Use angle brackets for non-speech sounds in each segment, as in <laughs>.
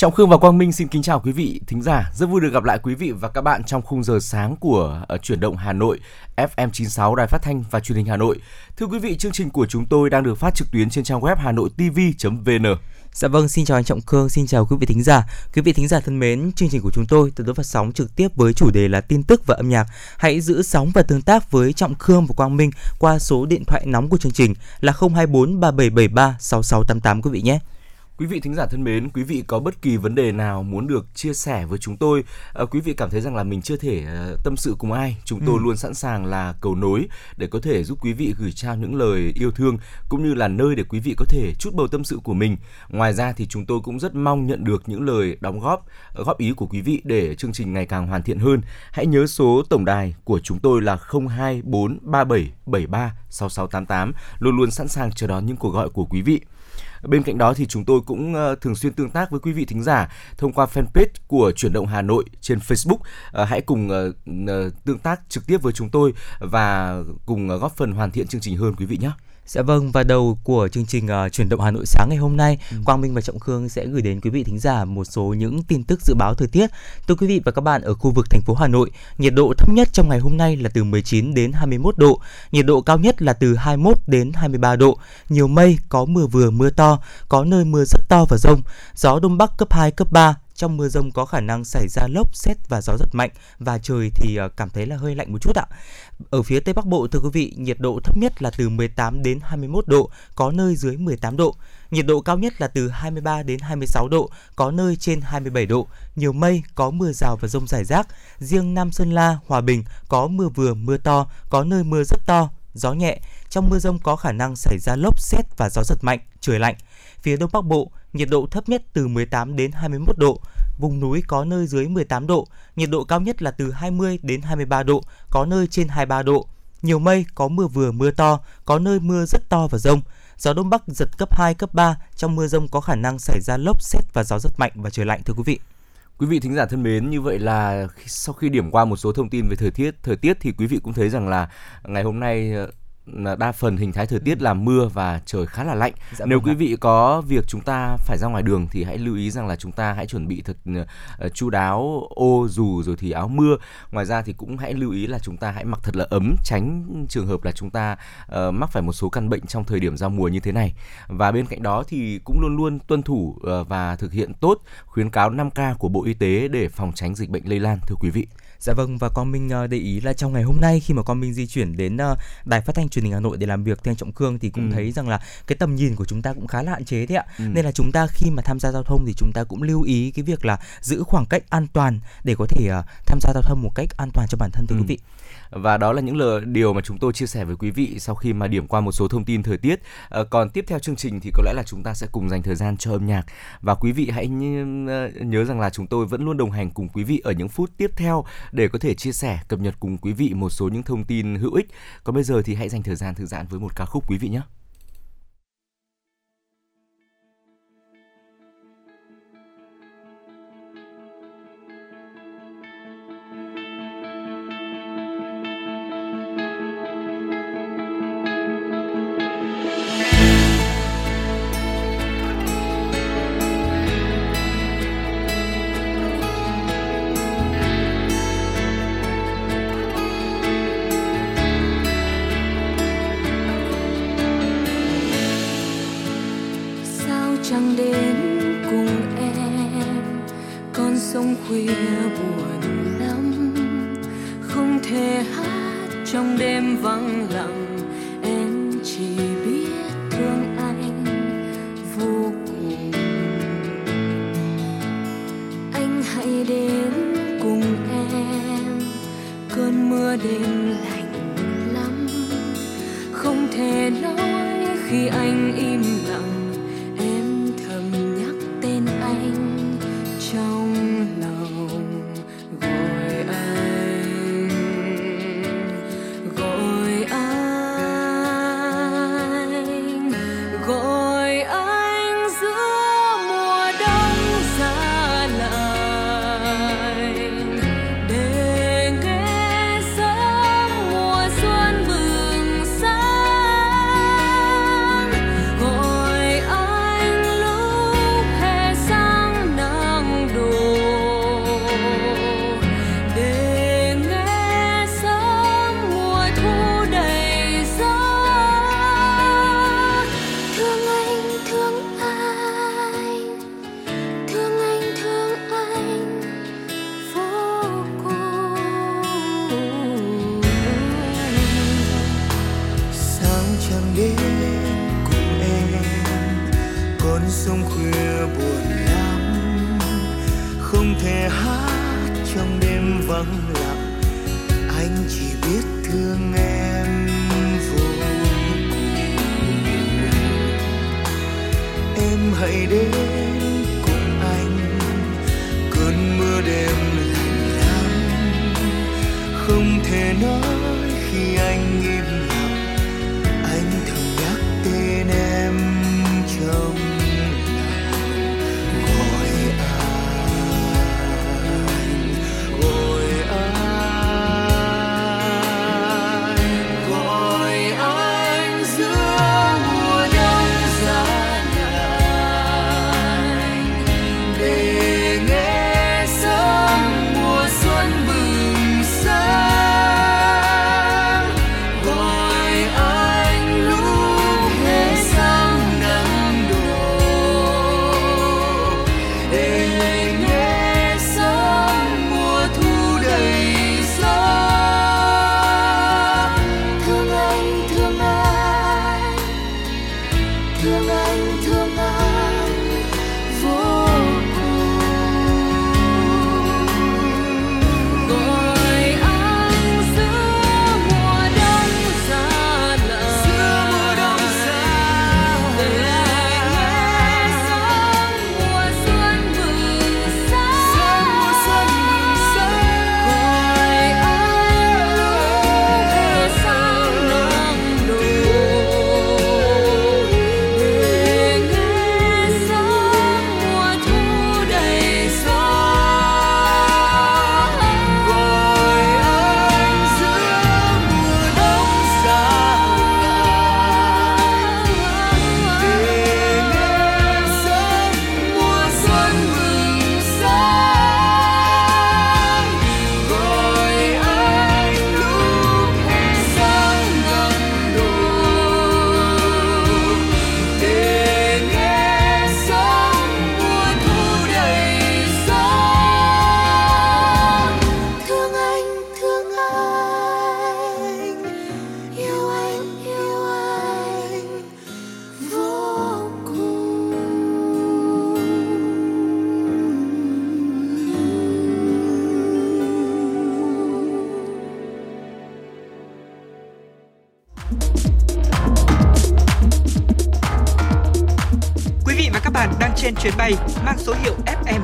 Trọng Khương và Quang Minh xin kính chào quý vị thính giả. Rất vui được gặp lại quý vị và các bạn trong khung giờ sáng của uh, chuyển động Hà Nội FM 96 Đài Phát thanh và Truyền hình Hà Nội. Thưa quý vị, chương trình của chúng tôi đang được phát trực tuyến trên trang web hanoitv.vn. Dạ vâng, xin chào anh Trọng Khương, xin chào quý vị thính giả. Quý vị thính giả thân mến, chương trình của chúng tôi từ đó phát sóng trực tiếp với chủ đề là tin tức và âm nhạc. Hãy giữ sóng và tương tác với Trọng Khương và Quang Minh qua số điện thoại nóng của chương trình là 024 3773 6688 quý vị nhé. Quý vị thính giả thân mến, quý vị có bất kỳ vấn đề nào muốn được chia sẻ với chúng tôi, à, quý vị cảm thấy rằng là mình chưa thể uh, tâm sự cùng ai, chúng tôi ừ. luôn sẵn sàng là cầu nối để có thể giúp quý vị gửi trao những lời yêu thương cũng như là nơi để quý vị có thể chút bầu tâm sự của mình. Ngoài ra thì chúng tôi cũng rất mong nhận được những lời đóng góp, góp ý của quý vị để chương trình ngày càng hoàn thiện hơn. Hãy nhớ số tổng đài của chúng tôi là 02437736688, luôn luôn sẵn sàng chờ đón những cuộc gọi của quý vị. Bên cạnh đó thì chúng tôi cũng ờ, thường xuyên tương tác với quý vị thính giả thông qua fanpage của Chuyển động Hà Nội trên Facebook. Ờ, hãy cùng ờ, tương tác trực tiếp với chúng tôi và cùng góp phần hoàn thiện chương trình hơn quý vị nhé. Dạ vâng và đầu của chương trình uh, chuyển động Hà Nội sáng ngày hôm nay, ừ. Quang Minh và Trọng Khương sẽ gửi đến quý vị thính giả một số những tin tức dự báo thời tiết. Thưa quý vị và các bạn ở khu vực thành phố Hà Nội, nhiệt độ thấp nhất trong ngày hôm nay là từ 19 đến 21 độ, nhiệt độ cao nhất là từ 21 đến 23 độ. Nhiều mây, có mưa vừa mưa to, có nơi mưa rất to và rông. Gió đông bắc cấp 2 cấp 3, trong mưa rông có khả năng xảy ra lốc, xét và gió giật mạnh và trời thì ờ, cảm thấy là hơi lạnh một chút ạ. Ở phía Tây Bắc Bộ thưa quý vị, nhiệt độ thấp nhất là từ 18 đến 21 độ, có nơi dưới 18 độ. Nhiệt độ cao nhất là từ 23 đến 26 độ, có nơi trên 27 độ. Nhiều mây, có mưa rào và rông rải rác. Riêng Nam Sơn La, Hòa Bình có mưa vừa, mưa to, có nơi mưa rất to, gió nhẹ. Trong mưa rông có khả năng xảy ra lốc, xét và gió giật mạnh, trời lạnh. Phía Đông Bắc Bộ, nhiệt độ thấp nhất từ 18 đến 21 độ, vùng núi có nơi dưới 18 độ, nhiệt độ cao nhất là từ 20 đến 23 độ, có nơi trên 23 độ. Nhiều mây, có mưa vừa mưa to, có nơi mưa rất to và rông. Gió đông bắc giật cấp 2, cấp 3, trong mưa rông có khả năng xảy ra lốc, xét và gió rất mạnh và trời lạnh thưa quý vị. Quý vị thính giả thân mến, như vậy là sau khi điểm qua một số thông tin về thời tiết, thời tiết thì quý vị cũng thấy rằng là ngày hôm nay ờ, đa phần hình thái thời tiết là mưa và trời khá là lạnh. Dạ Nếu vâng quý vị có việc chúng ta phải ra ngoài đường thì hãy lưu ý rằng là chúng ta hãy chuẩn bị thật uh, chu đáo ô dù rồi thì áo mưa. Ngoài ra thì cũng hãy lưu ý là chúng ta hãy mặc thật là ấm tránh trường hợp là chúng ta uh, mắc phải một số căn bệnh trong thời điểm giao mùa như thế này. Và bên cạnh đó thì cũng luôn luôn tuân thủ uh, và thực hiện tốt khuyến cáo 5K của Bộ Y tế để phòng tránh dịch bệnh lây lan thưa quý vị. Dạ vâng và con Minh để ý là trong ngày hôm nay khi mà con Minh di chuyển đến đài phát thanh truyền hình Hà Nội để làm việc theo Trọng Khương thì cũng ừ. thấy rằng là cái tầm nhìn của chúng ta cũng khá là hạn chế đấy ạ. Ừ. Nên là chúng ta khi mà tham gia giao thông thì chúng ta cũng lưu ý cái việc là giữ khoảng cách an toàn để có thể uh, tham gia giao thông một cách an toàn cho bản thân thưa ừ. quý vị và đó là những lời điều mà chúng tôi chia sẻ với quý vị sau khi mà điểm qua một số thông tin thời tiết. À, còn tiếp theo chương trình thì có lẽ là chúng ta sẽ cùng dành thời gian cho âm nhạc và quý vị hãy nhớ rằng là chúng tôi vẫn luôn đồng hành cùng quý vị ở những phút tiếp theo để có thể chia sẻ cập nhật cùng quý vị một số những thông tin hữu ích. Còn bây giờ thì hãy dành thời gian thư giãn với một ca khúc quý vị nhé. chẳng đến cùng em. Con sông khuya buồn lắm, không thể hát trong đêm vắng lặng. Anh chỉ biết thương em vô cùng. Em hãy đến cùng anh, cơn mưa đêm lạnh lắm. Không thể nói khi anh im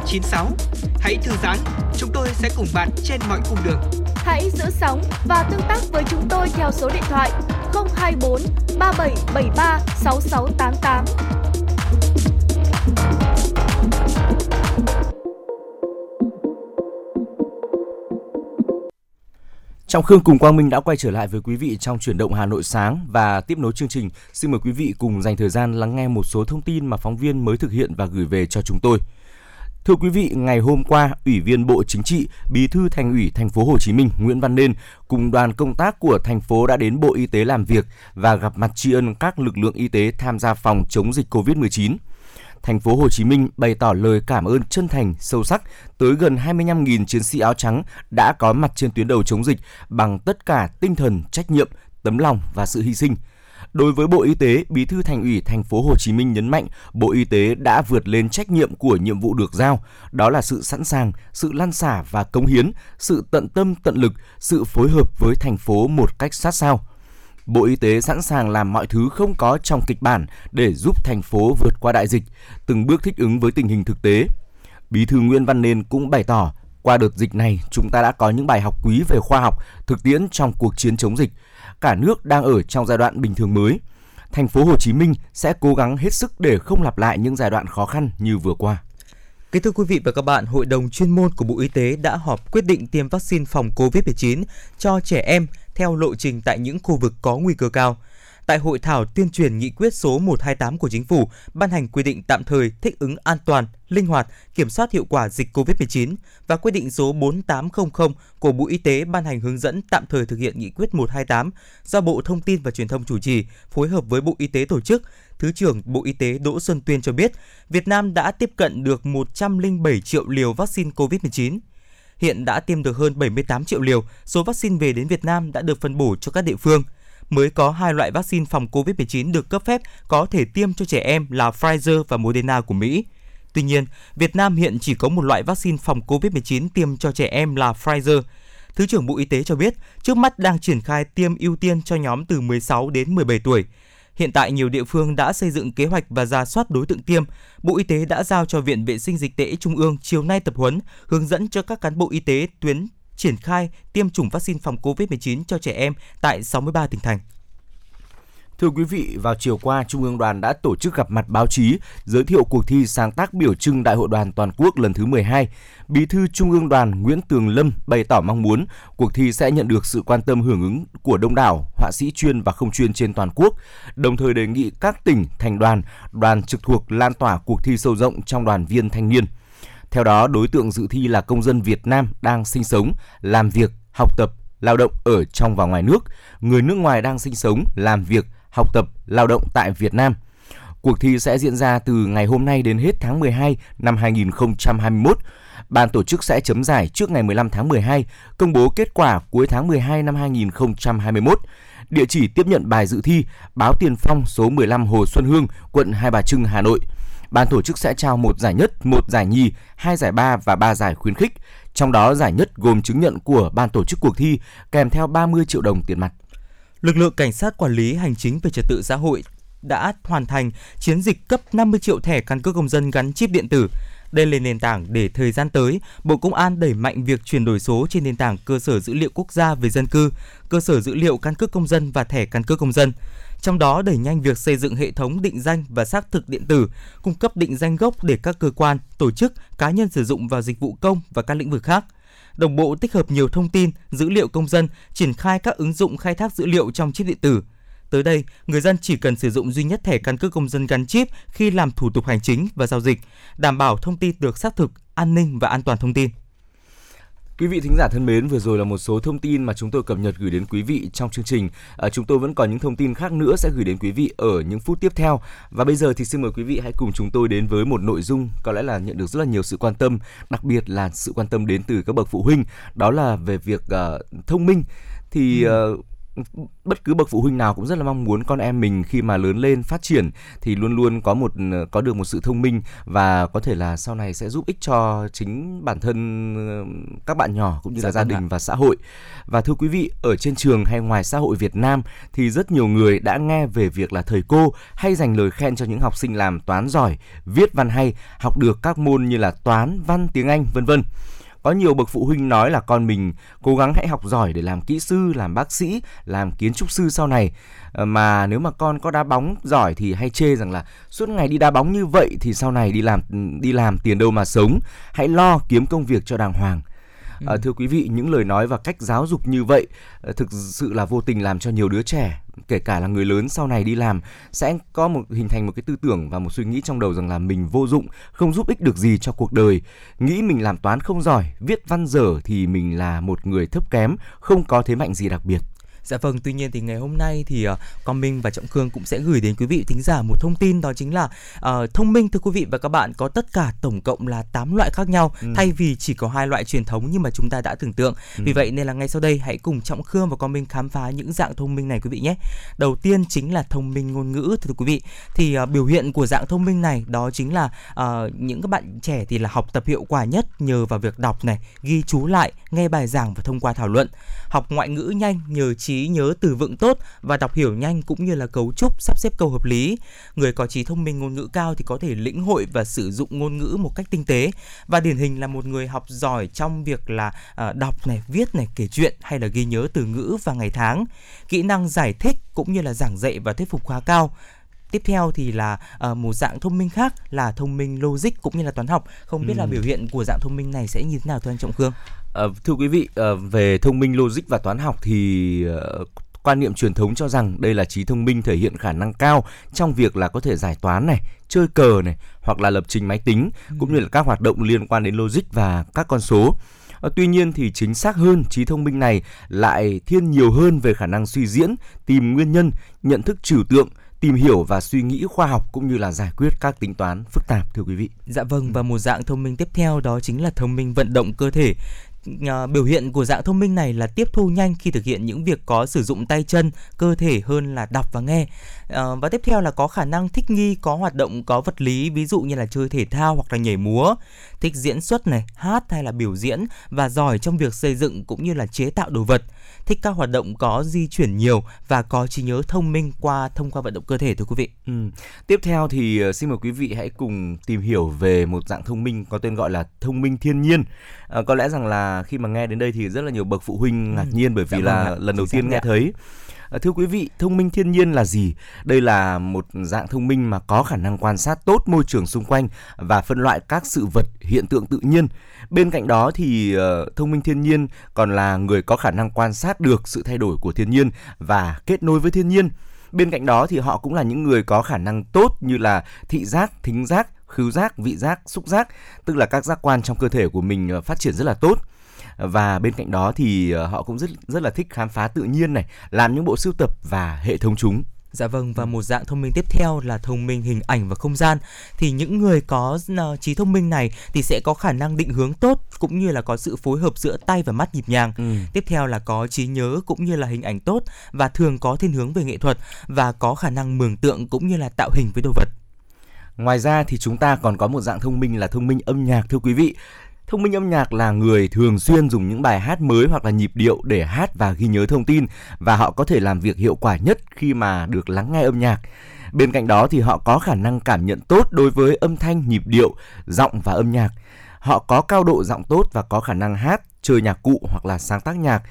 FM96. Hãy thư giãn, chúng tôi sẽ cùng bạn trên mọi cung đường. Hãy giữ sóng và tương tác với chúng tôi theo số điện thoại 024 3773 6688. Trọng Khương cùng Quang Minh đã quay trở lại với quý vị trong chuyển động Hà Nội sáng và tiếp nối chương trình. Xin mời quý vị cùng dành thời gian lắng nghe một số thông tin mà phóng viên mới thực hiện và gửi về cho chúng tôi. Thưa quý vị, ngày hôm qua, Ủy viên Bộ Chính trị, Bí thư Thành ủy Thành phố Hồ Chí Minh Nguyễn Văn Nên cùng đoàn công tác của thành phố đã đến Bộ Y tế làm việc và gặp mặt tri ân các lực lượng y tế tham gia phòng chống dịch COVID-19 thành phố Hồ Chí Minh bày tỏ lời cảm ơn chân thành, sâu sắc tới gần 25.000 chiến sĩ áo trắng đã có mặt trên tuyến đầu chống dịch bằng tất cả tinh thần, trách nhiệm, tấm lòng và sự hy sinh. Đối với Bộ Y tế, Bí thư Thành ủy Thành phố Hồ Chí Minh nhấn mạnh Bộ Y tế đã vượt lên trách nhiệm của nhiệm vụ được giao, đó là sự sẵn sàng, sự lan xả và cống hiến, sự tận tâm tận lực, sự phối hợp với thành phố một cách sát sao. Bộ Y tế sẵn sàng làm mọi thứ không có trong kịch bản để giúp thành phố vượt qua đại dịch, từng bước thích ứng với tình hình thực tế. Bí thư Nguyễn Văn Nên cũng bày tỏ, qua đợt dịch này, chúng ta đã có những bài học quý về khoa học, thực tiễn trong cuộc chiến chống dịch. Cả nước đang ở trong giai đoạn bình thường mới. Thành phố Hồ Chí Minh sẽ cố gắng hết sức để không lặp lại những giai đoạn khó khăn như vừa qua. Kính thưa quý vị và các bạn, Hội đồng chuyên môn của Bộ Y tế đã họp quyết định tiêm vaccine phòng COVID-19 cho trẻ em theo lộ trình tại những khu vực có nguy cơ cao. Tại hội thảo tuyên truyền nghị quyết số 128 của Chính phủ ban hành quy định tạm thời thích ứng an toàn, linh hoạt, kiểm soát hiệu quả dịch COVID-19 và quyết định số 4800 của Bộ Y tế ban hành hướng dẫn tạm thời thực hiện nghị quyết 128 do Bộ Thông tin và Truyền thông chủ trì, phối hợp với Bộ Y tế tổ chức. Thứ trưởng Bộ Y tế Đỗ Xuân Tuyên cho biết, Việt Nam đã tiếp cận được 107 triệu liều vaccine COVID-19 hiện đã tiêm được hơn 78 triệu liều, số vaccine về đến Việt Nam đã được phân bổ cho các địa phương. Mới có hai loại vaccine phòng COVID-19 được cấp phép có thể tiêm cho trẻ em là Pfizer và Moderna của Mỹ. Tuy nhiên, Việt Nam hiện chỉ có một loại vaccine phòng COVID-19 tiêm cho trẻ em là Pfizer. Thứ trưởng Bộ Y tế cho biết, trước mắt đang triển khai tiêm ưu tiên cho nhóm từ 16 đến 17 tuổi. Hiện tại nhiều địa phương đã xây dựng kế hoạch và ra soát đối tượng tiêm. Bộ Y tế đã giao cho Viện Vệ sinh Dịch tễ Trung ương chiều nay tập huấn, hướng dẫn cho các cán bộ y tế tuyến triển khai tiêm chủng vaccine phòng COVID-19 cho trẻ em tại 63 tỉnh thành. Thưa quý vị, vào chiều qua, Trung ương đoàn đã tổ chức gặp mặt báo chí, giới thiệu cuộc thi sáng tác biểu trưng Đại hội đoàn toàn quốc lần thứ 12. Bí thư Trung ương đoàn Nguyễn Tường Lâm bày tỏ mong muốn cuộc thi sẽ nhận được sự quan tâm hưởng ứng của đông đảo họa sĩ chuyên và không chuyên trên toàn quốc, đồng thời đề nghị các tỉnh, thành đoàn, đoàn trực thuộc lan tỏa cuộc thi sâu rộng trong đoàn viên thanh niên. Theo đó, đối tượng dự thi là công dân Việt Nam đang sinh sống, làm việc, học tập, lao động ở trong và ngoài nước, người nước ngoài đang sinh sống, làm việc, học tập, lao động tại Việt Nam. Cuộc thi sẽ diễn ra từ ngày hôm nay đến hết tháng 12 năm 2021. Ban tổ chức sẽ chấm giải trước ngày 15 tháng 12, công bố kết quả cuối tháng 12 năm 2021. Địa chỉ tiếp nhận bài dự thi: Báo Tiền Phong số 15 Hồ Xuân Hương, quận Hai Bà Trưng, Hà Nội. Ban tổ chức sẽ trao một giải nhất, một giải nhì, hai giải ba và ba giải khuyến khích. Trong đó giải nhất gồm chứng nhận của ban tổ chức cuộc thi kèm theo 30 triệu đồng tiền mặt. Lực lượng cảnh sát quản lý hành chính về trật tự xã hội đã hoàn thành chiến dịch cấp 50 triệu thẻ căn cước công dân gắn chip điện tử. Đây là nền tảng để thời gian tới, Bộ Công an đẩy mạnh việc chuyển đổi số trên nền tảng cơ sở dữ liệu quốc gia về dân cư, cơ sở dữ liệu căn cước công dân và thẻ căn cước công dân. Trong đó đẩy nhanh việc xây dựng hệ thống định danh và xác thực điện tử, cung cấp định danh gốc để các cơ quan, tổ chức, cá nhân sử dụng vào dịch vụ công và các lĩnh vực khác đồng bộ tích hợp nhiều thông tin, dữ liệu công dân, triển khai các ứng dụng khai thác dữ liệu trong chip điện tử. Tới đây, người dân chỉ cần sử dụng duy nhất thẻ căn cước công dân gắn chip khi làm thủ tục hành chính và giao dịch, đảm bảo thông tin được xác thực, an ninh và an toàn thông tin. Quý vị thính giả thân mến, vừa rồi là một số thông tin mà chúng tôi cập nhật gửi đến quý vị trong chương trình. À, chúng tôi vẫn còn những thông tin khác nữa sẽ gửi đến quý vị ở những phút tiếp theo. Và bây giờ thì xin mời quý vị hãy cùng chúng tôi đến với một nội dung có lẽ là nhận được rất là nhiều sự quan tâm, đặc biệt là sự quan tâm đến từ các bậc phụ huynh, đó là về việc uh, thông minh. Thì uh, bất cứ bậc phụ huynh nào cũng rất là mong muốn con em mình khi mà lớn lên phát triển thì luôn luôn có một có được một sự thông minh và có thể là sau này sẽ giúp ích cho chính bản thân các bạn nhỏ cũng như dạ, là gia vâng đình và xã hội. Và thưa quý vị, ở trên trường hay ngoài xã hội Việt Nam thì rất nhiều người đã nghe về việc là thầy cô hay dành lời khen cho những học sinh làm toán giỏi, viết văn hay, học được các môn như là toán, văn, tiếng Anh, vân vân có nhiều bậc phụ huynh nói là con mình cố gắng hãy học giỏi để làm kỹ sư, làm bác sĩ, làm kiến trúc sư sau này. Ờ, mà nếu mà con có đá bóng giỏi thì hay chê rằng là suốt ngày đi đá bóng như vậy thì sau này đi làm đi làm tiền đâu mà sống. Hãy lo kiếm công việc cho đàng hoàng. À, thưa quý vị, những lời nói và cách giáo dục như vậy ờ, thực sự là vô tình làm cho nhiều đứa trẻ kể cả là người lớn sau này đi làm sẽ có một hình thành một cái tư tưởng và một suy nghĩ trong đầu rằng là mình vô dụng, không giúp ích được gì cho cuộc đời, nghĩ mình làm toán không giỏi, viết văn dở thì mình là một người thấp kém, không có thế mạnh gì đặc biệt. Dạ vâng, tuy nhiên thì ngày hôm nay thì uh, Quang Minh và Trọng Khương cũng sẽ gửi đến quý vị thính giả một thông tin đó chính là uh, thông minh thưa quý vị và các bạn có tất cả tổng cộng là 8 loại khác nhau ừ. thay vì chỉ có hai loại truyền thống như mà chúng ta đã tưởng tượng. Ừ. Vì vậy nên là ngay sau đây hãy cùng Trọng Khương và Quang Minh khám phá những dạng thông minh này quý vị nhé. Đầu tiên chính là thông minh ngôn ngữ thưa quý vị. Thì uh, biểu hiện của dạng thông minh này đó chính là uh, những các bạn trẻ thì là học tập hiệu quả nhất nhờ vào việc đọc này, ghi chú lại, nghe bài giảng và thông qua thảo luận. Học ngoại ngữ nhanh nhờ trí trí nhớ từ vựng tốt và đọc hiểu nhanh cũng như là cấu trúc sắp xếp câu hợp lý. Người có trí thông minh ngôn ngữ cao thì có thể lĩnh hội và sử dụng ngôn ngữ một cách tinh tế và điển hình là một người học giỏi trong việc là uh, đọc này, viết này, kể chuyện hay là ghi nhớ từ ngữ và ngày tháng. Kỹ năng giải thích cũng như là giảng dạy và thuyết phục khá cao tiếp theo thì là uh, một dạng thông minh khác là thông minh logic cũng như là toán học không biết ừ. là biểu hiện của dạng thông minh này sẽ như thế nào thưa anh trọng khương À, thưa quý vị, à, về thông minh logic và toán học thì à, quan niệm truyền thống cho rằng đây là trí thông minh thể hiện khả năng cao trong việc là có thể giải toán này, chơi cờ này hoặc là lập trình máy tính ừ. cũng như là các hoạt động liên quan đến logic và các con số. À, tuy nhiên thì chính xác hơn trí thông minh này lại thiên nhiều hơn về khả năng suy diễn, tìm nguyên nhân, nhận thức trừu tượng, tìm hiểu và suy nghĩ khoa học cũng như là giải quyết các tính toán phức tạp thưa quý vị. Dạ vâng và một dạng thông minh tiếp theo đó chính là thông minh vận động cơ thể uh, biểu hiện của dạng thông minh này là tiếp thu nhanh khi thực hiện những việc có sử dụng tay chân, cơ thể hơn là đọc và nghe. Uh, và tiếp theo là có khả năng thích nghi, có hoạt động có vật lý, ví dụ như là chơi thể thao hoặc là nhảy múa, thích diễn xuất này, hát hay là biểu diễn và giỏi trong việc xây dựng cũng như là chế tạo đồ vật thích các hoạt động có di chuyển nhiều và có trí nhớ thông minh qua thông qua vận động cơ thể thưa quý vị. Ừ. Tiếp theo thì ờ, xin mời quý vị hãy cùng tìm hiểu về một dạng thông minh có tên gọi là thông minh thiên nhiên. À, có lẽ rằng là khi mà nghe đến đây thì rất là nhiều bậc phụ huynh ngạc ừ. nhiên bởi vì dạ là vâng lần đầu tiên nghe thấy. À, Ờ, thưa quý vị, thông minh thiên nhiên là gì? Đây là một dạng thông minh mà có khả năng quan sát tốt môi trường xung quanh và phân loại các sự vật, hiện tượng tự nhiên. Bên cạnh đó thì ờ, thông minh thiên nhiên còn là người có khả năng quan sát được sự thay đổi của thiên nhiên và kết nối với thiên nhiên. Bên cạnh đó thì họ cũng là những người có khả năng tốt như là thị giác, thính giác, khứu giác, vị giác, xúc giác, tức là các giác quan trong cơ thể của mình ờ, phát triển rất là tốt và bên cạnh đó thì ờ, họ cũng rất rất là thích khám phá tự nhiên này, làm những bộ sưu tập và hệ thống chúng. Dạ vâng và một dạng thông minh tiếp theo là thông minh hình ảnh và không gian thì những người có uh, trí thông minh này thì sẽ có khả năng định hướng tốt cũng như là có sự phối hợp giữa tay và mắt nhịp nhàng. Ừ. Tiếp theo là có trí nhớ cũng như là hình ảnh tốt và thường có thiên hướng về nghệ thuật và có khả năng mường tượng cũng như là tạo hình với đồ vật. Ngoài ra thì chúng ta còn có một dạng thông minh là thông minh âm nhạc thưa quý vị. Thông minh âm nhạc là người thường xuyên dùng những bài hát mới hoặc là nhịp điệu để hát và ghi nhớ thông tin và họ có thể làm việc hiệu quả nhất khi mà được lắng nghe âm nhạc. Bên cạnh đó thì họ có khả năng cảm nhận tốt đối với âm thanh, nhịp điệu, giọng và âm nhạc. Họ có cao độ giọng tốt và có khả năng hát, chơi nhạc cụ hoặc là sáng tác nhạc.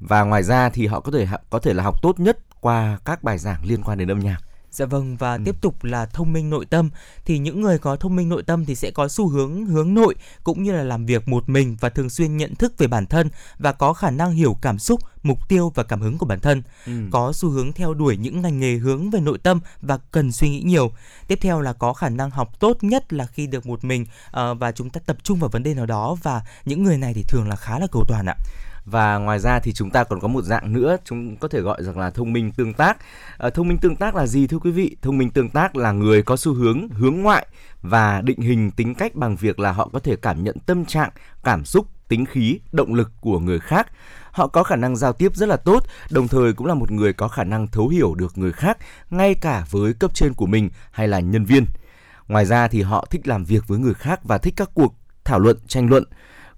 Và ngoài ra thì họ có thể có thể là học tốt nhất qua các bài giảng liên quan đến âm nhạc. Dạ vâng và ừ. tiếp tục là thông minh nội tâm thì những người có thông minh nội tâm thì sẽ có xu hướng hướng nội cũng như là làm việc một mình và thường xuyên nhận thức về bản thân và có khả năng hiểu cảm xúc, mục tiêu và cảm hứng của bản thân. Ừ. Có xu hướng theo đuổi những ngành nghề hướng về nội tâm và cần suy nghĩ nhiều. Tiếp theo là có khả năng học tốt nhất là khi được một mình uh, và chúng ta tập trung vào vấn đề nào đó và những người này thì thường là khá là cầu toàn ạ và ngoài ra thì chúng ta còn có một dạng nữa chúng có thể gọi rằng là thông minh tương tác. À, thông minh tương tác là gì thưa quý vị? Thông minh tương tác là người có xu hướng hướng ngoại và định hình tính cách bằng việc là họ có thể cảm nhận tâm trạng cảm xúc tính khí động lực của người khác. Họ có khả năng giao tiếp rất là tốt đồng thời cũng là một người có khả năng thấu hiểu được người khác ngay cả với cấp trên của mình hay là nhân viên. Ngoài ra thì họ thích làm việc với người khác và thích các cuộc thảo luận tranh luận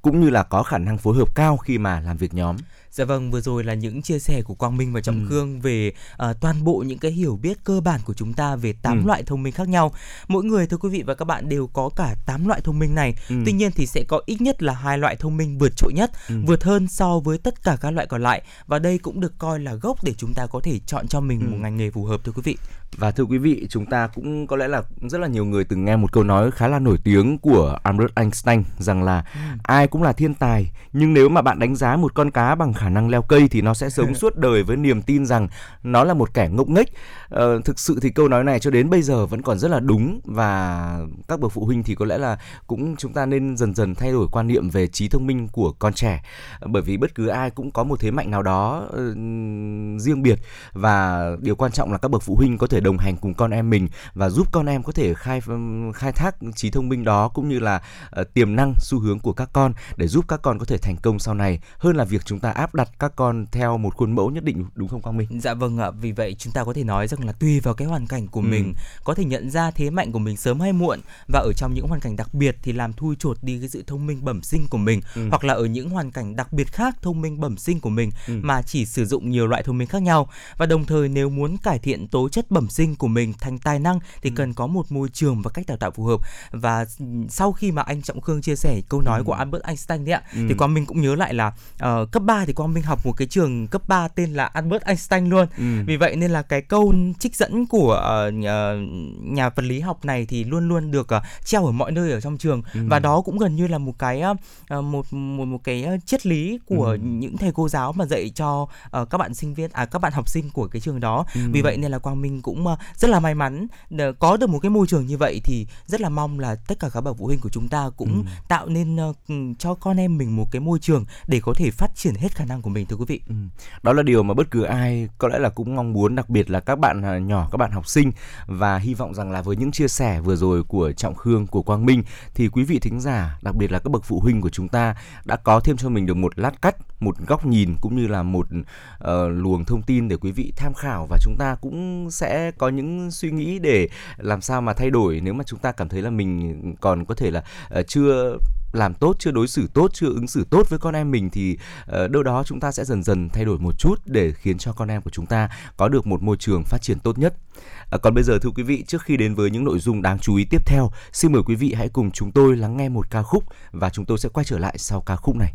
cũng như là có khả năng phối hợp cao khi mà làm việc nhóm. Dạ vâng, vừa rồi là những chia sẻ của Quang Minh và Trọng ừ. Khương về uh, toàn bộ những cái hiểu biết cơ bản của chúng ta về tám ừ. loại thông minh khác nhau. Mỗi người thưa quý vị và các bạn đều có cả tám loại thông minh này. Ừ. Tuy nhiên thì sẽ có ít nhất là hai loại thông minh vượt trội nhất, ừ. vượt hơn so với tất cả các loại còn lại và đây cũng được coi là gốc để chúng ta có thể chọn cho mình ừ. một ngành nghề phù hợp thưa quý vị. Và thưa quý vị, chúng ta cũng có lẽ là rất là nhiều người từng nghe một câu nói khá là nổi tiếng của Albert Einstein rằng là ai cũng là thiên tài, nhưng nếu mà bạn đánh giá một con cá bằng khả năng leo cây thì nó sẽ sống <laughs> suốt đời với niềm tin rằng nó là một kẻ ngốc nghếch. Ờ, thực sự thì câu nói này cho đến bây giờ vẫn còn rất là đúng và các bậc phụ huynh thì có lẽ là cũng chúng ta nên dần dần thay đổi quan niệm về trí thông minh của con trẻ bởi vì bất cứ ai cũng có một thế mạnh nào đó uh, riêng biệt và điều quan trọng là các bậc phụ huynh có thể đồng hành cùng con em mình và giúp con em có thể khai khai thác trí thông minh đó cũng như là uh, tiềm năng xu hướng của các con để giúp các con có thể thành công sau này hơn là việc chúng ta áp đặt các con theo một khuôn mẫu nhất định đúng không Quang Minh? Dạ vâng ạ, vì vậy chúng ta có thể nói rằng là tùy vào cái hoàn cảnh của ừ. mình có thể nhận ra thế mạnh của mình sớm hay muộn và ở trong những hoàn cảnh đặc biệt thì làm thui chột đi cái sự thông minh bẩm sinh của mình ừ. hoặc là ở những hoàn cảnh đặc biệt khác thông minh bẩm sinh của mình ừ. mà chỉ sử dụng nhiều loại thông minh khác nhau và đồng thời nếu muốn cải thiện tố chất bẩm sinh của mình thành tài năng thì ừ. cần có một môi trường và cách đào tạo phù hợp và sau khi mà anh Trọng Khương chia sẻ câu nói ừ. của Albert Einstein đấy ạ ừ. thì Quang Minh cũng nhớ lại là uh, cấp 3 thì Quang Minh học một cái trường cấp 3 tên là Albert Einstein luôn ừ. vì vậy nên là cái câu trích dẫn của uh, nhà vật lý học này thì luôn luôn được uh, treo ở mọi nơi ở trong trường ừ. và đó cũng gần như là một cái uh, một một một cái triết lý của ừ. những thầy cô giáo mà dạy cho uh, các bạn sinh viên à các bạn học sinh của cái trường đó ừ. vì vậy nên là Quang Minh cũng cũng uh, rất là may mắn có được một cái môi trường như vậy thì rất là mong là tất cả các bậc phụ huynh của chúng ta cũng ừ. tạo nên uh, cho con em mình một cái môi trường để có thể phát triển hết khả năng của mình thưa quý vị. Ừ. Đó là điều mà bất cứ ai có lẽ là cũng mong muốn đặc biệt là các bạn nhỏ các bạn học sinh và hy vọng rằng là với những chia sẻ vừa rồi của Trọng Khương của Quang Minh thì quý vị thính giả đặc biệt là các bậc phụ huynh của chúng ta đã có thêm cho mình được một lát cách một góc nhìn cũng như là một uh, luồng thông tin để quý vị tham khảo và chúng ta cũng sẽ có những suy nghĩ để làm sao mà thay đổi nếu mà chúng ta cảm thấy là mình còn có thể là uh, chưa làm tốt chưa đối xử tốt chưa ứng xử tốt với con em mình thì uh, đâu đó chúng ta sẽ dần dần thay đổi một chút để khiến cho con em của chúng ta có được một môi trường phát triển tốt nhất còn bây giờ thưa quý vị, trước khi đến với những nội dung đáng chú ý tiếp theo, xin mời quý vị hãy cùng chúng tôi lắng nghe một ca khúc và chúng tôi sẽ quay trở lại sau ca khúc này.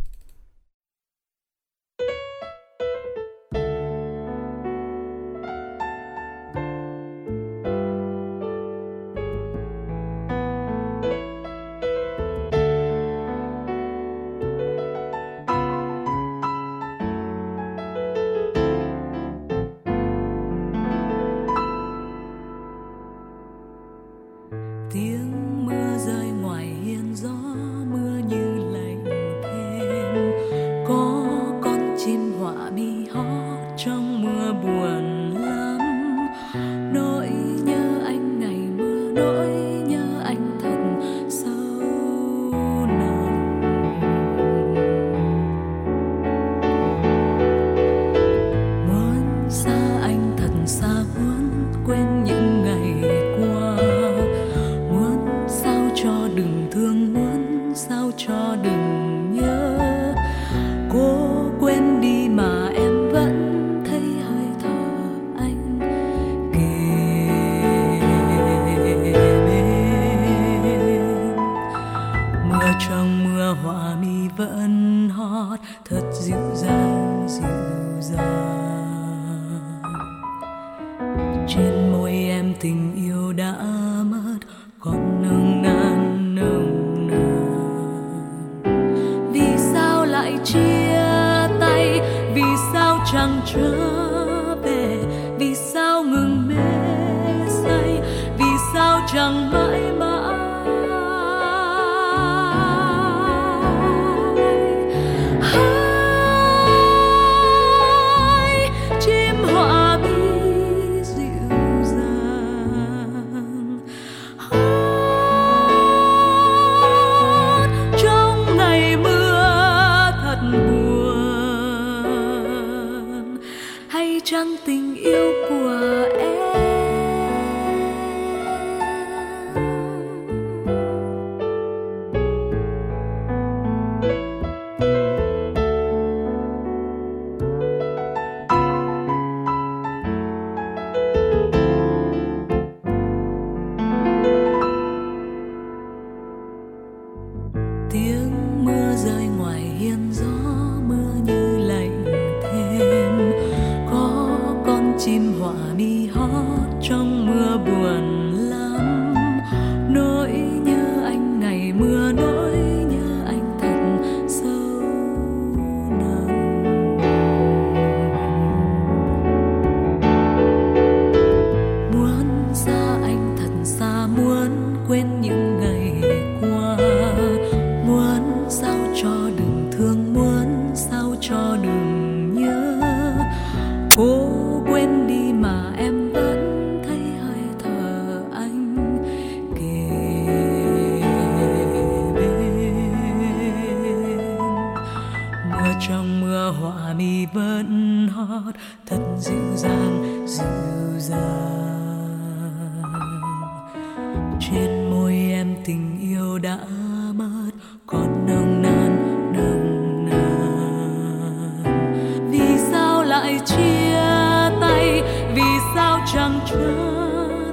lại chia tay. Vì sao chẳng trở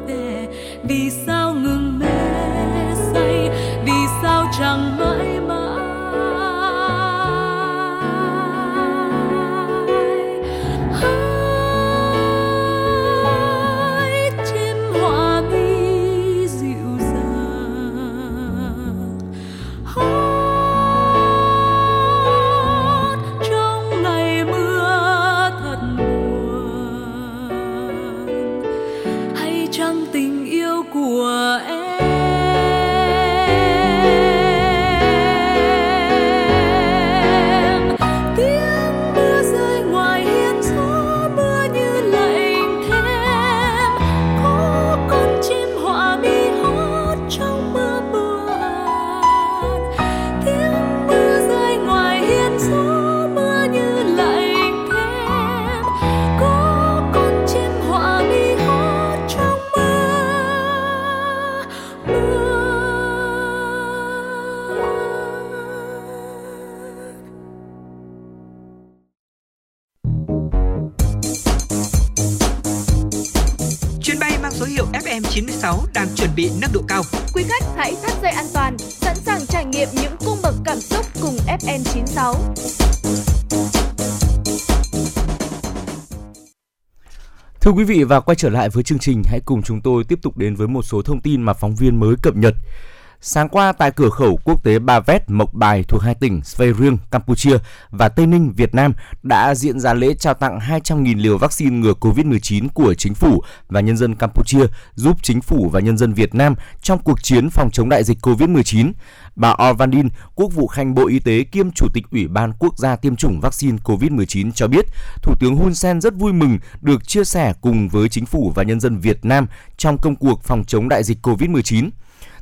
về? Vì sao bị nâng độ cao. Quý khách hãy thắt dây an toàn, sẵn sàng trải nghiệm những cung bậc cảm xúc cùng FN96. Thưa quý vị và quay trở lại với chương trình, hãy cùng chúng tôi tiếp tục đến với một số thông tin mà phóng viên mới cập nhật. Sáng qua tại cửa khẩu quốc tế Ba Vét, Mộc Bài thuộc hai tỉnh Svay Rieng, Campuchia và Tây Ninh, Việt Nam đã diễn ra lễ trao tặng 200.000 liều vaccine ngừa COVID-19 của chính phủ và nhân dân Campuchia giúp chính phủ và nhân dân Việt Nam trong cuộc chiến phòng chống đại dịch COVID-19. Bà Orvandin, Quốc vụ Khanh Bộ Y tế kiêm Chủ tịch Ủy ban Quốc gia tiêm chủng vaccine COVID-19 cho biết, Thủ tướng Hun Sen rất vui mừng được chia sẻ cùng với chính phủ và nhân dân Việt Nam trong công cuộc phòng chống đại dịch COVID-19.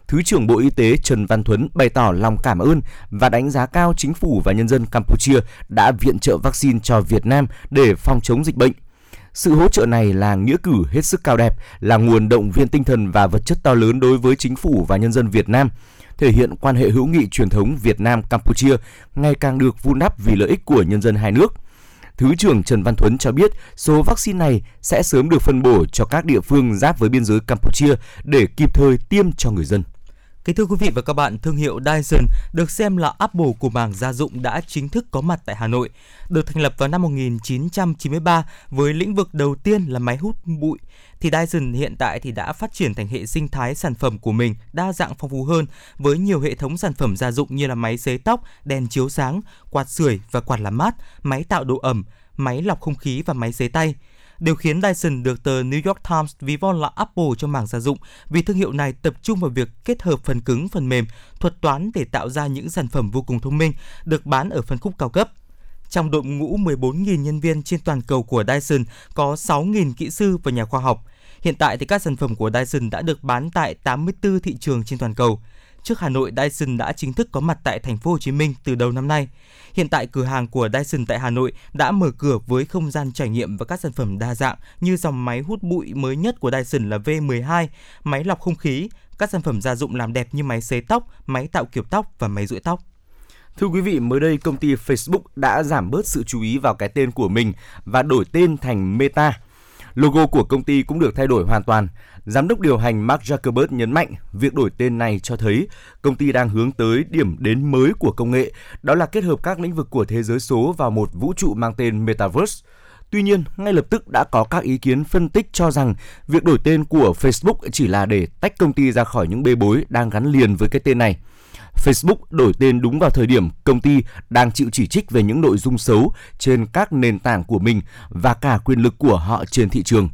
Thứ trưởng Bộ Y tế Trần Văn Thuấn bày tỏ lòng cảm ơn và đánh giá cao chính phủ và nhân dân Campuchia đã viện trợ vaccine cho Việt Nam để phòng chống dịch bệnh. Sự hỗ trợ này là nghĩa cử hết sức cao đẹp, là nguồn động viên tinh thần và vật chất to lớn đối với chính phủ và nhân dân Việt Nam, thể hiện quan hệ hữu nghị truyền thống Việt Nam Campuchia ngày càng được vun đắp vì lợi ích của nhân dân hai nước. Thứ trưởng Trần Văn Thuấn cho biết số vaccine này sẽ sớm được phân bổ cho các địa phương giáp với biên giới Campuchia để kịp thời tiêm cho người dân. Kính thưa quý vị và các bạn, thương hiệu Dyson được xem là Apple của mảng gia dụng đã chính thức có mặt tại Hà Nội. Được thành lập vào năm 1993 với lĩnh vực đầu tiên là máy hút bụi, thì Dyson hiện tại thì đã phát triển thành hệ sinh thái sản phẩm của mình đa dạng phong phú hơn với nhiều hệ thống sản phẩm gia dụng như là máy sấy tóc, đèn chiếu sáng, quạt sưởi và quạt làm mát, máy tạo độ ẩm, máy lọc không khí và máy sấy tay. Điều khiến Dyson được tờ New York Times ví von là Apple cho mảng gia dụng vì thương hiệu này tập trung vào việc kết hợp phần cứng, phần mềm, thuật toán để tạo ra những sản phẩm vô cùng thông minh được bán ở phân khúc cao cấp. Trong đội ngũ 14.000 nhân viên trên toàn cầu của Dyson có 6.000 kỹ sư và nhà khoa học. Hiện tại thì các sản phẩm của Dyson đã được bán tại 84 thị trường trên toàn cầu. Trước Hà Nội, Dyson đã chính thức có mặt tại thành phố Hồ Chí Minh từ đầu năm nay. Hiện tại cửa hàng của Dyson tại Hà Nội đã mở cửa với không gian trải nghiệm và các sản phẩm đa dạng như dòng máy hút bụi mới nhất của Dyson là V12, máy lọc không khí, các sản phẩm gia dụng làm đẹp như máy sấy tóc, máy tạo kiểu tóc và máy rũi tóc. Thưa quý vị, mới đây công ty Facebook đã giảm bớt sự chú ý vào cái tên của mình và đổi tên thành Meta. Logo của công ty cũng được thay đổi hoàn toàn. Giám đốc điều hành Mark Zuckerberg nhấn mạnh việc đổi tên này cho thấy công ty đang hướng tới điểm đến mới của công nghệ, đó là kết hợp các lĩnh vực của thế giới số vào một vũ trụ mang tên Metaverse. Tuy nhiên, ngay lập tức đã có các ý kiến phân tích cho rằng việc đổi tên của Facebook chỉ là để tách công ty ra khỏi những bê bối đang gắn liền với cái tên này. Facebook đổi tên đúng vào thời điểm công ty đang chịu chỉ trích về những nội dung xấu trên các nền tảng của mình và cả quyền lực của họ trên thị trường.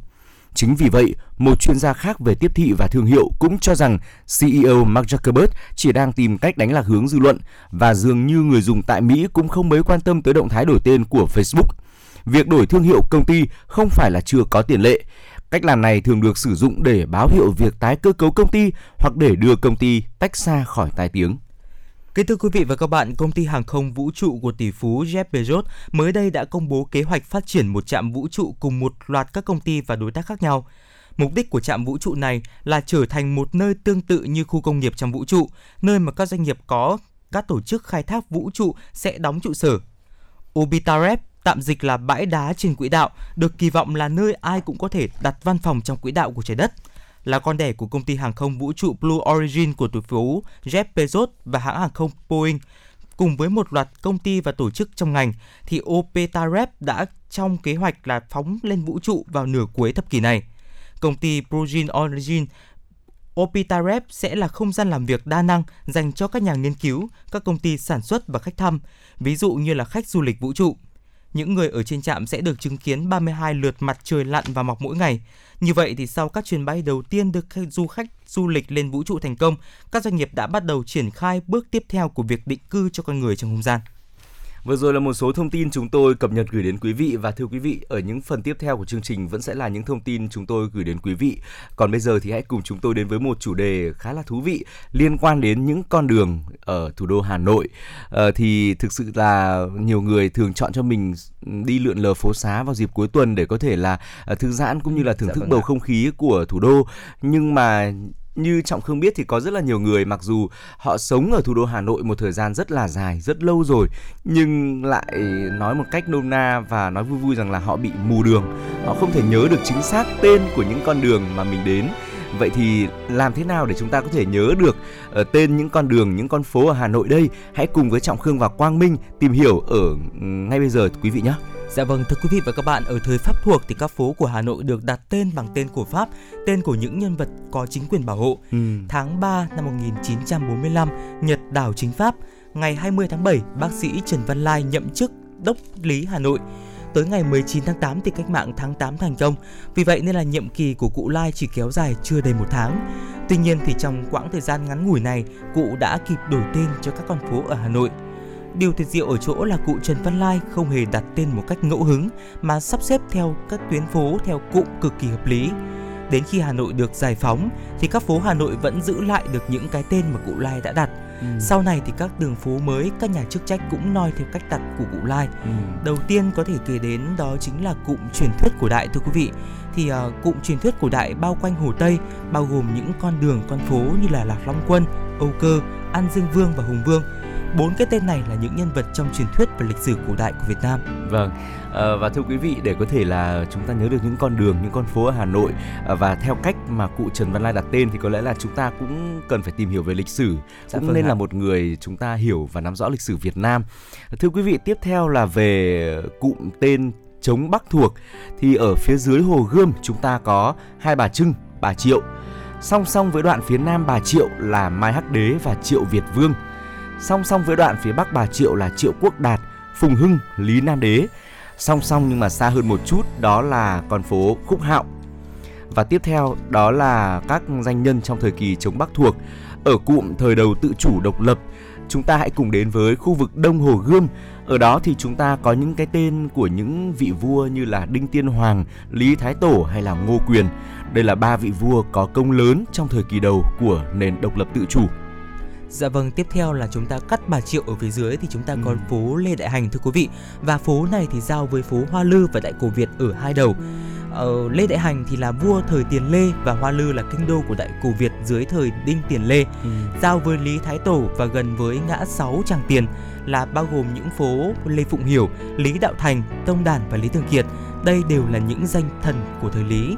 Chính vì vậy, một chuyên gia khác về tiếp thị và thương hiệu cũng cho rằng CEO Mark Zuckerberg chỉ đang tìm cách đánh lạc hướng dư luận và dường như người dùng tại Mỹ cũng không mấy quan tâm tới động thái đổi tên của Facebook. Việc đổi thương hiệu công ty không phải là chưa có tiền lệ. Cách làm này thường được sử dụng để báo hiệu việc tái cơ cấu công ty hoặc để đưa công ty tách xa khỏi tai tiếng. Kính thưa quý vị và các bạn, công ty hàng không vũ trụ của tỷ phú Jeff Bezos mới đây đã công bố kế hoạch phát triển một trạm vũ trụ cùng một loạt các công ty và đối tác khác nhau. Mục đích của trạm vũ trụ này là trở thành một nơi tương tự như khu công nghiệp trong vũ trụ, nơi mà các doanh nghiệp có các tổ chức khai thác vũ trụ sẽ đóng trụ sở. Orbitarep tạm dịch là bãi đá trên quỹ đạo, được kỳ vọng là nơi ai cũng có thể đặt văn phòng trong quỹ đạo của trái đất – là con đẻ của công ty hàng không vũ trụ Blue Origin của tỷ phú Jeff Bezos và hãng hàng không Boeing cùng với một loạt công ty và tổ chức trong ngành thì Opetarep đã trong kế hoạch là phóng lên vũ trụ vào nửa cuối thập kỷ này. Công ty Blue Origin Opitarep sẽ là không gian làm việc đa năng dành cho các nhà nghiên cứu, các công ty sản xuất và khách thăm, ví dụ như là khách du lịch vũ trụ. Những người ở trên trạm sẽ được chứng kiến 32 lượt mặt trời lặn và mọc mỗi ngày. Như vậy thì sau các chuyến bay đầu tiên được du khách du lịch lên vũ trụ thành công, các doanh nghiệp đã bắt đầu triển khai bước tiếp theo của việc định cư cho con người trong không gian. Vừa rồi là một số thông tin chúng tôi cập nhật gửi đến quý vị và thưa quý vị, ở những phần tiếp theo của chương trình vẫn sẽ là những thông tin chúng tôi gửi đến quý vị. Còn bây giờ thì hãy cùng chúng tôi đến với một chủ đề khá là thú vị liên quan đến những con đường ở thủ đô Hà Nội. À, thì thực sự là nhiều người thường chọn cho mình đi lượn lờ phố xá vào dịp cuối tuần để có thể là ờ, thư giãn cũng như là thưởng dạ thức vâng bầu không khí của thủ đô. Nhưng mà như trọng khương biết thì có rất là nhiều người, mặc dù họ sống ở thủ đô hà nội một thời gian rất là dài, rất lâu rồi, nhưng lại nói một cách nôm na và nói vui vui rằng là họ bị mù đường. Họ không thể nhớ được chính xác tên của những con đường mà mình đến. Vậy thì làm thế nào để chúng ta có thể nhớ được uh, tên những con đường, những con phố ở Hà Nội đây? Hãy cùng với Trọng Khương và Quang Minh tìm hiểu ở um, ngay bây giờ quý vị nhé. Dạ vâng, thưa quý vị và các bạn, ở thời Pháp thuộc thì các phố của Hà Nội được đặt tên bằng tên của Pháp, tên của những nhân vật có chính quyền bảo hộ. Ừ. Tháng 3 năm 1945, Nhật đảo chính Pháp. Ngày 20 tháng 7, bác sĩ Trần Văn Lai nhậm chức đốc lý Hà Nội. Tới ngày 19 tháng 8 thì cách mạng tháng 8 thành công. Vì vậy nên là nhiệm kỳ của cụ Lai chỉ kéo dài chưa đầy một tháng. Tuy nhiên thì trong quãng thời gian ngắn ngủi này, cụ đã kịp đổi tên cho các con phố ở Hà Nội. Điều tuyệt diệu ở chỗ là cụ Trần Văn Lai không hề đặt tên một cách ngẫu hứng mà sắp xếp theo các tuyến phố theo cụm cực kỳ hợp lý. Đến khi Hà Nội được giải phóng thì các phố Hà Nội vẫn giữ lại được những cái tên mà cụ Lai đã đặt. Ừ. Sau này thì các đường phố mới các nhà chức trách cũng noi theo cách đặt của cụ Lai. Ừ. Đầu tiên có thể kể đến đó chính là cụm truyền thuyết cổ đại thưa quý vị. Thì uh, cụm truyền thuyết cổ đại bao quanh Hồ Tây bao gồm những con đường con phố như là Lạc Long Quân, Âu Cơ, An Dương Vương và Hùng Vương Bốn cái tên này là những nhân vật trong truyền thuyết và lịch sử cổ đại của Việt Nam. Vâng, à, và thưa quý vị để có thể là chúng ta nhớ được những con đường, những con phố ở Hà Nội à, và theo cách mà cụ Trần Văn Lai đặt tên thì có lẽ là chúng ta cũng cần phải tìm hiểu về lịch sử, dạ, cũng vâng nên ạ. là một người chúng ta hiểu và nắm rõ lịch sử Việt Nam. Thưa quý vị, tiếp theo là về cụm tên chống Bắc thuộc thì ở phía dưới Hồ Gươm chúng ta có hai bà Trưng, bà Triệu. Song song với đoạn phía nam bà Triệu là Mai Hắc Đế và Triệu Việt Vương song song với đoạn phía bắc Bà Triệu là Triệu Quốc Đạt, Phùng Hưng, Lý Nam Đế. Song song nhưng mà xa hơn một chút đó là con phố Khúc Hạo. Và tiếp theo đó là các danh nhân trong thời kỳ chống Bắc thuộc. Ở cụm thời đầu tự chủ độc lập, chúng ta hãy cùng đến với khu vực Đông Hồ Gươm. Ở đó thì chúng ta có những cái tên của những vị vua như là Đinh Tiên Hoàng, Lý Thái Tổ hay là Ngô Quyền. Đây là ba vị vua có công lớn trong thời kỳ đầu của nền độc lập tự chủ. Dạ vâng, tiếp theo là chúng ta cắt bà Triệu ở phía dưới thì chúng ta ừ. còn phố Lê Đại Hành thưa quý vị. Và phố này thì giao với phố Hoa Lư và Đại Cổ Việt ở hai đầu. Ờ, Lê Đại Hành thì là vua thời Tiền Lê và Hoa Lư là kinh đô của Đại Cổ Việt dưới thời Đinh Tiền Lê. Ừ. Giao với Lý Thái Tổ và gần với ngã sáu Tràng Tiền là bao gồm những phố Lê Phụng Hiểu, Lý Đạo Thành, Tông Đản và Lý Thường Kiệt. Đây đều là những danh thần của thời Lý.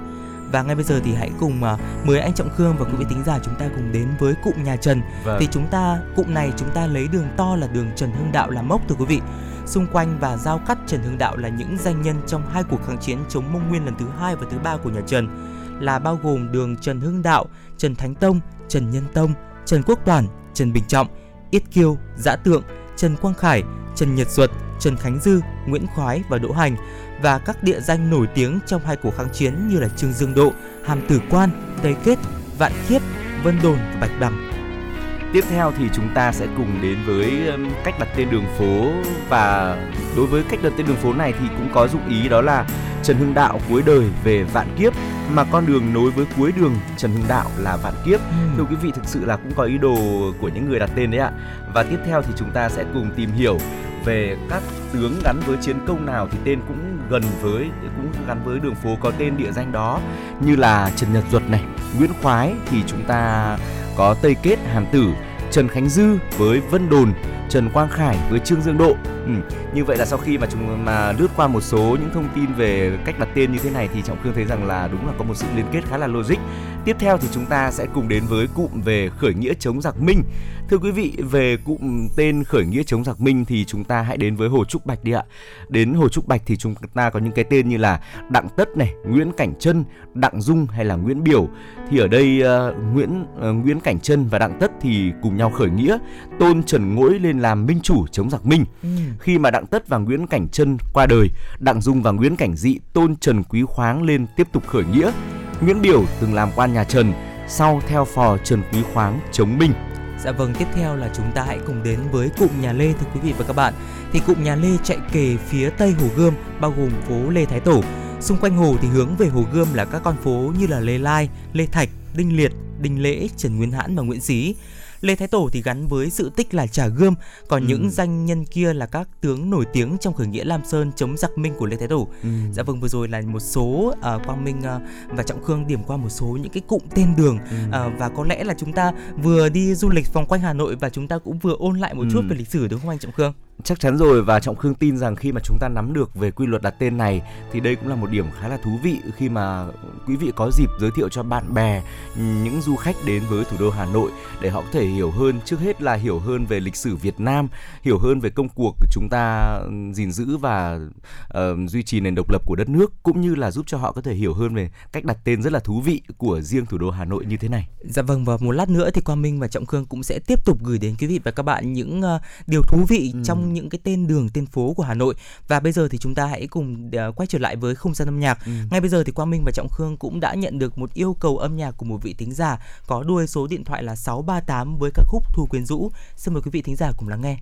Và ngay bây giờ thì hãy cùng uh, mời anh Trọng Khương và quý vị thính giả chúng ta cùng đến với cụm nhà Trần. Vâng. Thì chúng ta cụm này chúng ta lấy đường to là đường Trần Hưng Đạo làm mốc thưa quý vị. Xung quanh và giao cắt Trần Hưng Đạo là những danh nhân trong hai cuộc kháng chiến chống Mông Nguyên lần thứ hai và thứ ba của nhà Trần là bao gồm đường Trần Hưng Đạo, Trần Thánh Tông, Trần Nhân Tông, Trần Quốc Toàn, Trần Bình Trọng, Yết Kiêu, Giã Tượng, Trần Quang Khải, Trần Nhật Duật, Trần Khánh Dư, Nguyễn Khoái và Đỗ Hành và các địa danh nổi tiếng trong hai cuộc kháng chiến như là Trương Dương Độ, Hàm Tử Quan, Tây Kết, Vạn Kiếp, Vân Đồn và Bạch Đằng. Tiếp theo thì chúng ta sẽ cùng đến với cách đặt tên đường phố và đối với cách đặt tên đường phố này thì cũng có dụng ý đó là Trần Hưng Đạo cuối đời về Vạn Kiếp mà con đường nối với cuối đường Trần Hưng Đạo là Vạn Kiếp. Ừ. Thưa quý vị thực sự là cũng có ý đồ của những người đặt tên đấy ạ. Và tiếp theo thì chúng ta sẽ cùng tìm hiểu về các tướng gắn với chiến công nào thì tên cũng gần với cũng gắn với đường phố có tên địa danh đó. Như là Trần Nhật Duật này, Nguyễn Khoái thì chúng ta có Tây Kết Hàn Tử, Trần Khánh Dư với Vân Đồn, Trần Quang Khải với Trương Dương Độ. Ừ, như vậy là sau khi mà chúng mà lướt qua một số những thông tin về cách đặt tên như thế này thì Trọng Khương thấy rằng là đúng là có một sự liên kết khá là logic. Tiếp theo thì chúng ta sẽ cùng đến với cụm về khởi nghĩa chống giặc Minh. Thưa quý vị, về cụm tên khởi nghĩa chống giặc Minh thì chúng ta hãy đến với Hồ Trúc Bạch đi ạ. Đến Hồ Trúc Bạch thì chúng ta có những cái tên như là Đặng Tất này, Nguyễn Cảnh Trân, Đặng Dung hay là Nguyễn Biểu. Thì ở đây uh, Nguyễn uh, Nguyễn Cảnh Trân và Đặng Tất thì cùng nhau khởi nghĩa, tôn Trần Ngỗi lên làm minh chủ chống giặc Minh. Ừ. Khi mà Đặng Tất và Nguyễn Cảnh Trân qua đời, Đặng Dung và Nguyễn Cảnh Dị tôn Trần Quý Khoáng lên tiếp tục khởi nghĩa. Nguyễn Biểu từng làm quan nhà Trần, sau theo phò Trần Quý Khoáng chống Minh. Dạ vâng, tiếp theo là chúng ta hãy cùng đến với cụm nhà Lê thưa quý vị và các bạn. Thì cụm nhà Lê chạy kề phía tây Hồ Gươm, bao gồm phố Lê Thái Tổ. Xung quanh hồ thì hướng về Hồ Gươm là các con phố như là Lê Lai, Lê Thạch, Đinh Liệt, Đinh Lễ, Trần Nguyên Hãn và Nguyễn Xí. Lê Thái Tổ thì gắn với sự tích là Trà Gươm, còn ừ. những danh nhân kia là các tướng nổi tiếng trong khởi nghĩa Lam Sơn chống giặc Minh của Lê Thái Tổ. Ừ. Dạ vâng vừa rồi là một số uh, Quang Minh uh, và Trọng Khương điểm qua một số những cái cụm tên đường ừ. uh, và có lẽ là chúng ta vừa đi du lịch vòng quanh Hà Nội và chúng ta cũng vừa ôn lại một ừ. chút về lịch sử đúng không anh Trọng Khương? Chắc chắn rồi và trọng khương tin rằng khi mà chúng ta nắm được về quy luật đặt tên này thì đây cũng là một điểm khá là thú vị khi mà quý vị có dịp giới thiệu cho bạn bè những du khách đến với thủ đô hà nội để họ có thể hiểu hơn trước hết là hiểu hơn về lịch sử việt nam hiểu hơn về công cuộc chúng ta gìn giữ và uh, duy trì nền độc lập của đất nước cũng như là giúp cho họ có thể hiểu hơn về cách đặt tên rất là thú vị của riêng thủ đô hà nội như thế này dạ vâng và một lát nữa thì quang minh và trọng khương cũng sẽ tiếp tục gửi đến quý vị và các bạn những uh, điều thú vị ừ. trong những cái tên đường tên phố của Hà Nội và bây giờ thì chúng ta hãy cùng uh, quay trở lại với không gian âm nhạc. Ừ. Ngay bây giờ thì Quang Minh và Trọng Khương cũng đã nhận được một yêu cầu âm nhạc của một vị thính giả có đuôi số điện thoại là 638 với ca khúc Thu quyến rũ. Xin mời quý vị thính giả cùng lắng nghe.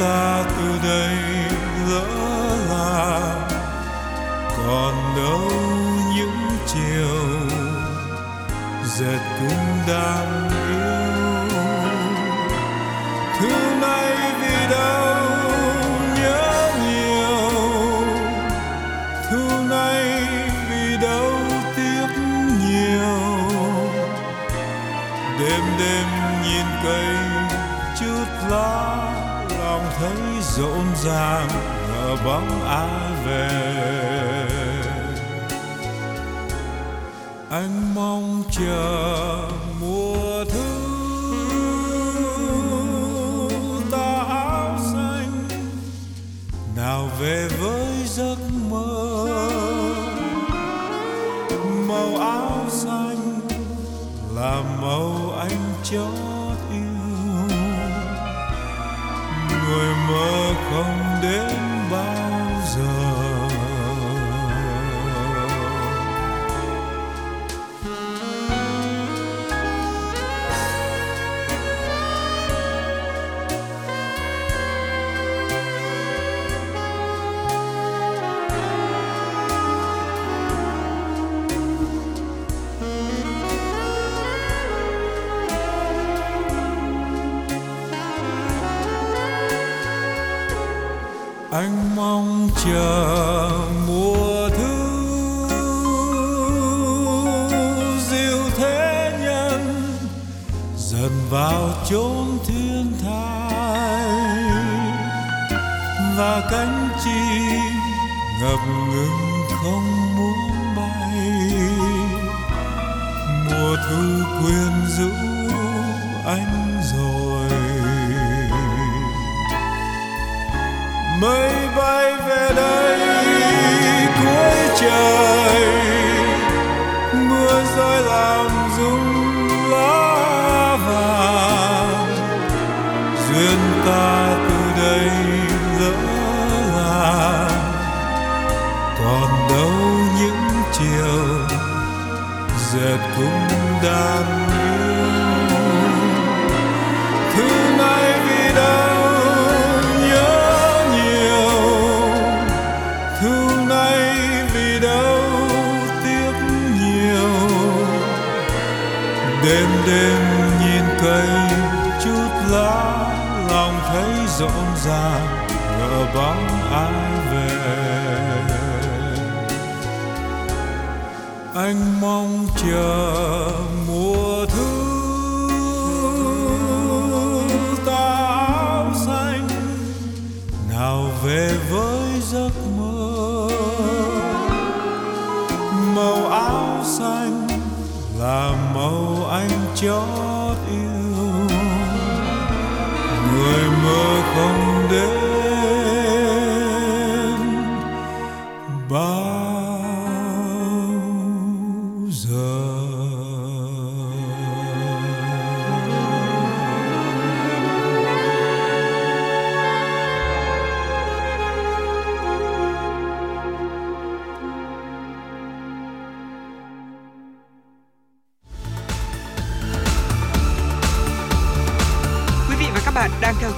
estar. bóng ai về anh mong chờ chốn thiên thai và cánh chim ngập ngừng không muốn bay. Mùa thu quyến rũ anh rồi. Mây bay về đây, cuối trời, mưa rơi làm giật cũng đam yêu thứ nay vì đau nhớ nhiều. Thứ nay vì đau tiếc nhiều. Đêm đêm nhìn cây chút lá, lòng thấy rộn ràng. Anh mong chờ mùa thu. Ta áo xanh nào về với giấc mơ. Màu áo xanh là màu anh chót yêu. Người mơ không đến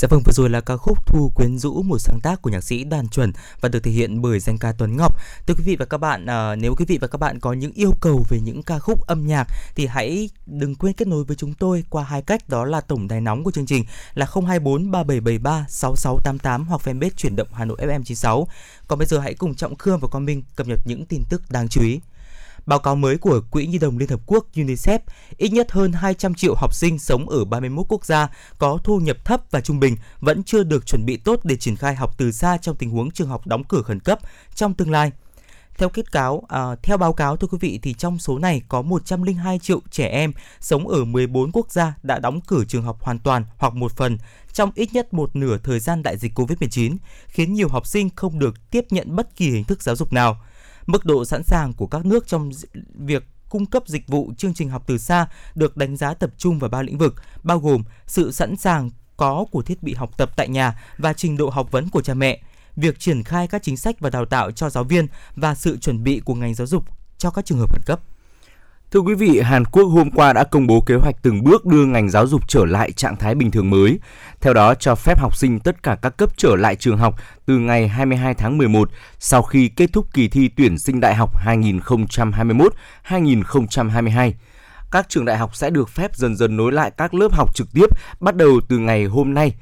Dạ vâng, vừa rồi là ca khúc Thu Quyến Rũ, một sáng tác của nhạc sĩ Đoàn Chuẩn và được thể hiện bởi danh ca Tuấn Ngọc. Thưa quý vị và các bạn, à, nếu quý vị và các bạn có những yêu cầu về những ca khúc âm nhạc thì hãy đừng quên kết nối với chúng tôi qua hai cách đó là tổng đài nóng của chương trình là 024 3773 6688 hoặc fanpage chuyển động Hà Nội FM 96. Còn bây giờ hãy cùng Trọng Khương và Quang Minh cập nhật những tin tức đáng chú ý. Báo cáo mới của Quỹ Nhi đồng Liên Hợp Quốc UNICEF, ít nhất hơn 200 triệu học sinh sống ở 31 quốc gia có thu nhập thấp và trung bình vẫn chưa được chuẩn bị tốt để triển khai học từ xa trong tình huống trường học đóng cửa khẩn cấp trong tương lai. Theo kết cáo, à, theo báo cáo thưa quý vị thì trong số này có 102 triệu trẻ em sống ở 14 quốc gia đã đóng cửa trường học hoàn toàn hoặc một phần trong ít nhất một nửa thời gian đại dịch Covid-19, khiến nhiều học sinh không được tiếp nhận bất kỳ hình thức giáo dục nào. Mức độ sẵn sàng của các nước trong việc cung cấp dịch vụ chương trình học từ xa được đánh giá tập trung vào ba lĩnh vực, bao gồm sự sẵn sàng có của thiết bị học tập tại nhà và trình độ học vấn của cha mẹ, việc triển khai các chính sách và đào tạo cho giáo viên và sự chuẩn bị của ngành giáo dục cho các trường hợp khẩn cấp. Thưa quý vị, Hàn Quốc hôm qua đã công bố kế hoạch từng bước đưa ngành giáo dục trở lại trạng thái bình thường mới. Theo đó, cho phép học sinh tất cả các cấp trở lại trường học từ ngày 22 tháng 11 sau khi kết thúc kỳ thi tuyển sinh đại học 2021-2022. Các trường đại học sẽ được phép dần dần nối lại các lớp học trực tiếp bắt đầu từ ngày hôm nay.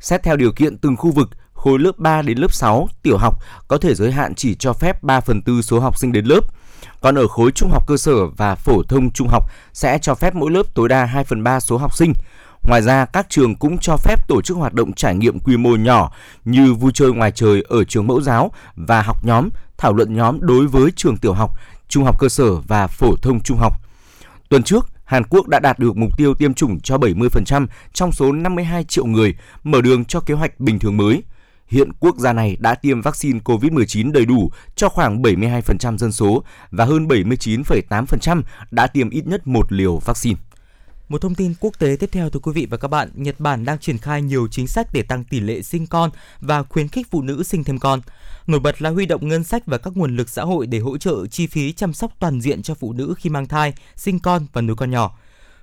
Xét theo điều kiện từng khu vực, khối lớp 3 đến lớp 6, tiểu học có thể giới hạn chỉ cho phép 3 phần tư số học sinh đến lớp – còn ở khối trung học cơ sở và phổ thông trung học sẽ cho phép mỗi lớp tối đa 2 phần 3 số học sinh. Ngoài ra, các trường cũng cho phép tổ chức hoạt động trải nghiệm quy mô nhỏ như vui chơi ngoài trời ở trường mẫu giáo và học nhóm, thảo luận nhóm đối với trường tiểu học, trung học cơ sở và phổ thông trung học. Tuần trước, Hàn Quốc đã đạt được mục tiêu tiêm chủng cho 70% trong số 52 triệu người, mở đường cho kế hoạch bình thường mới – Hiện quốc gia này đã tiêm vaccine COVID-19 đầy đủ cho khoảng 72% dân số và hơn 79,8% đã tiêm ít nhất một liều vaccine. Một thông tin quốc tế tiếp theo thưa quý vị và các bạn, Nhật Bản đang triển khai nhiều chính sách để tăng tỷ lệ sinh con và khuyến khích phụ nữ sinh thêm con. Nổi bật là huy động ngân sách và các nguồn lực xã hội để hỗ trợ chi phí chăm sóc toàn diện cho phụ nữ khi mang thai, sinh con và nuôi con nhỏ.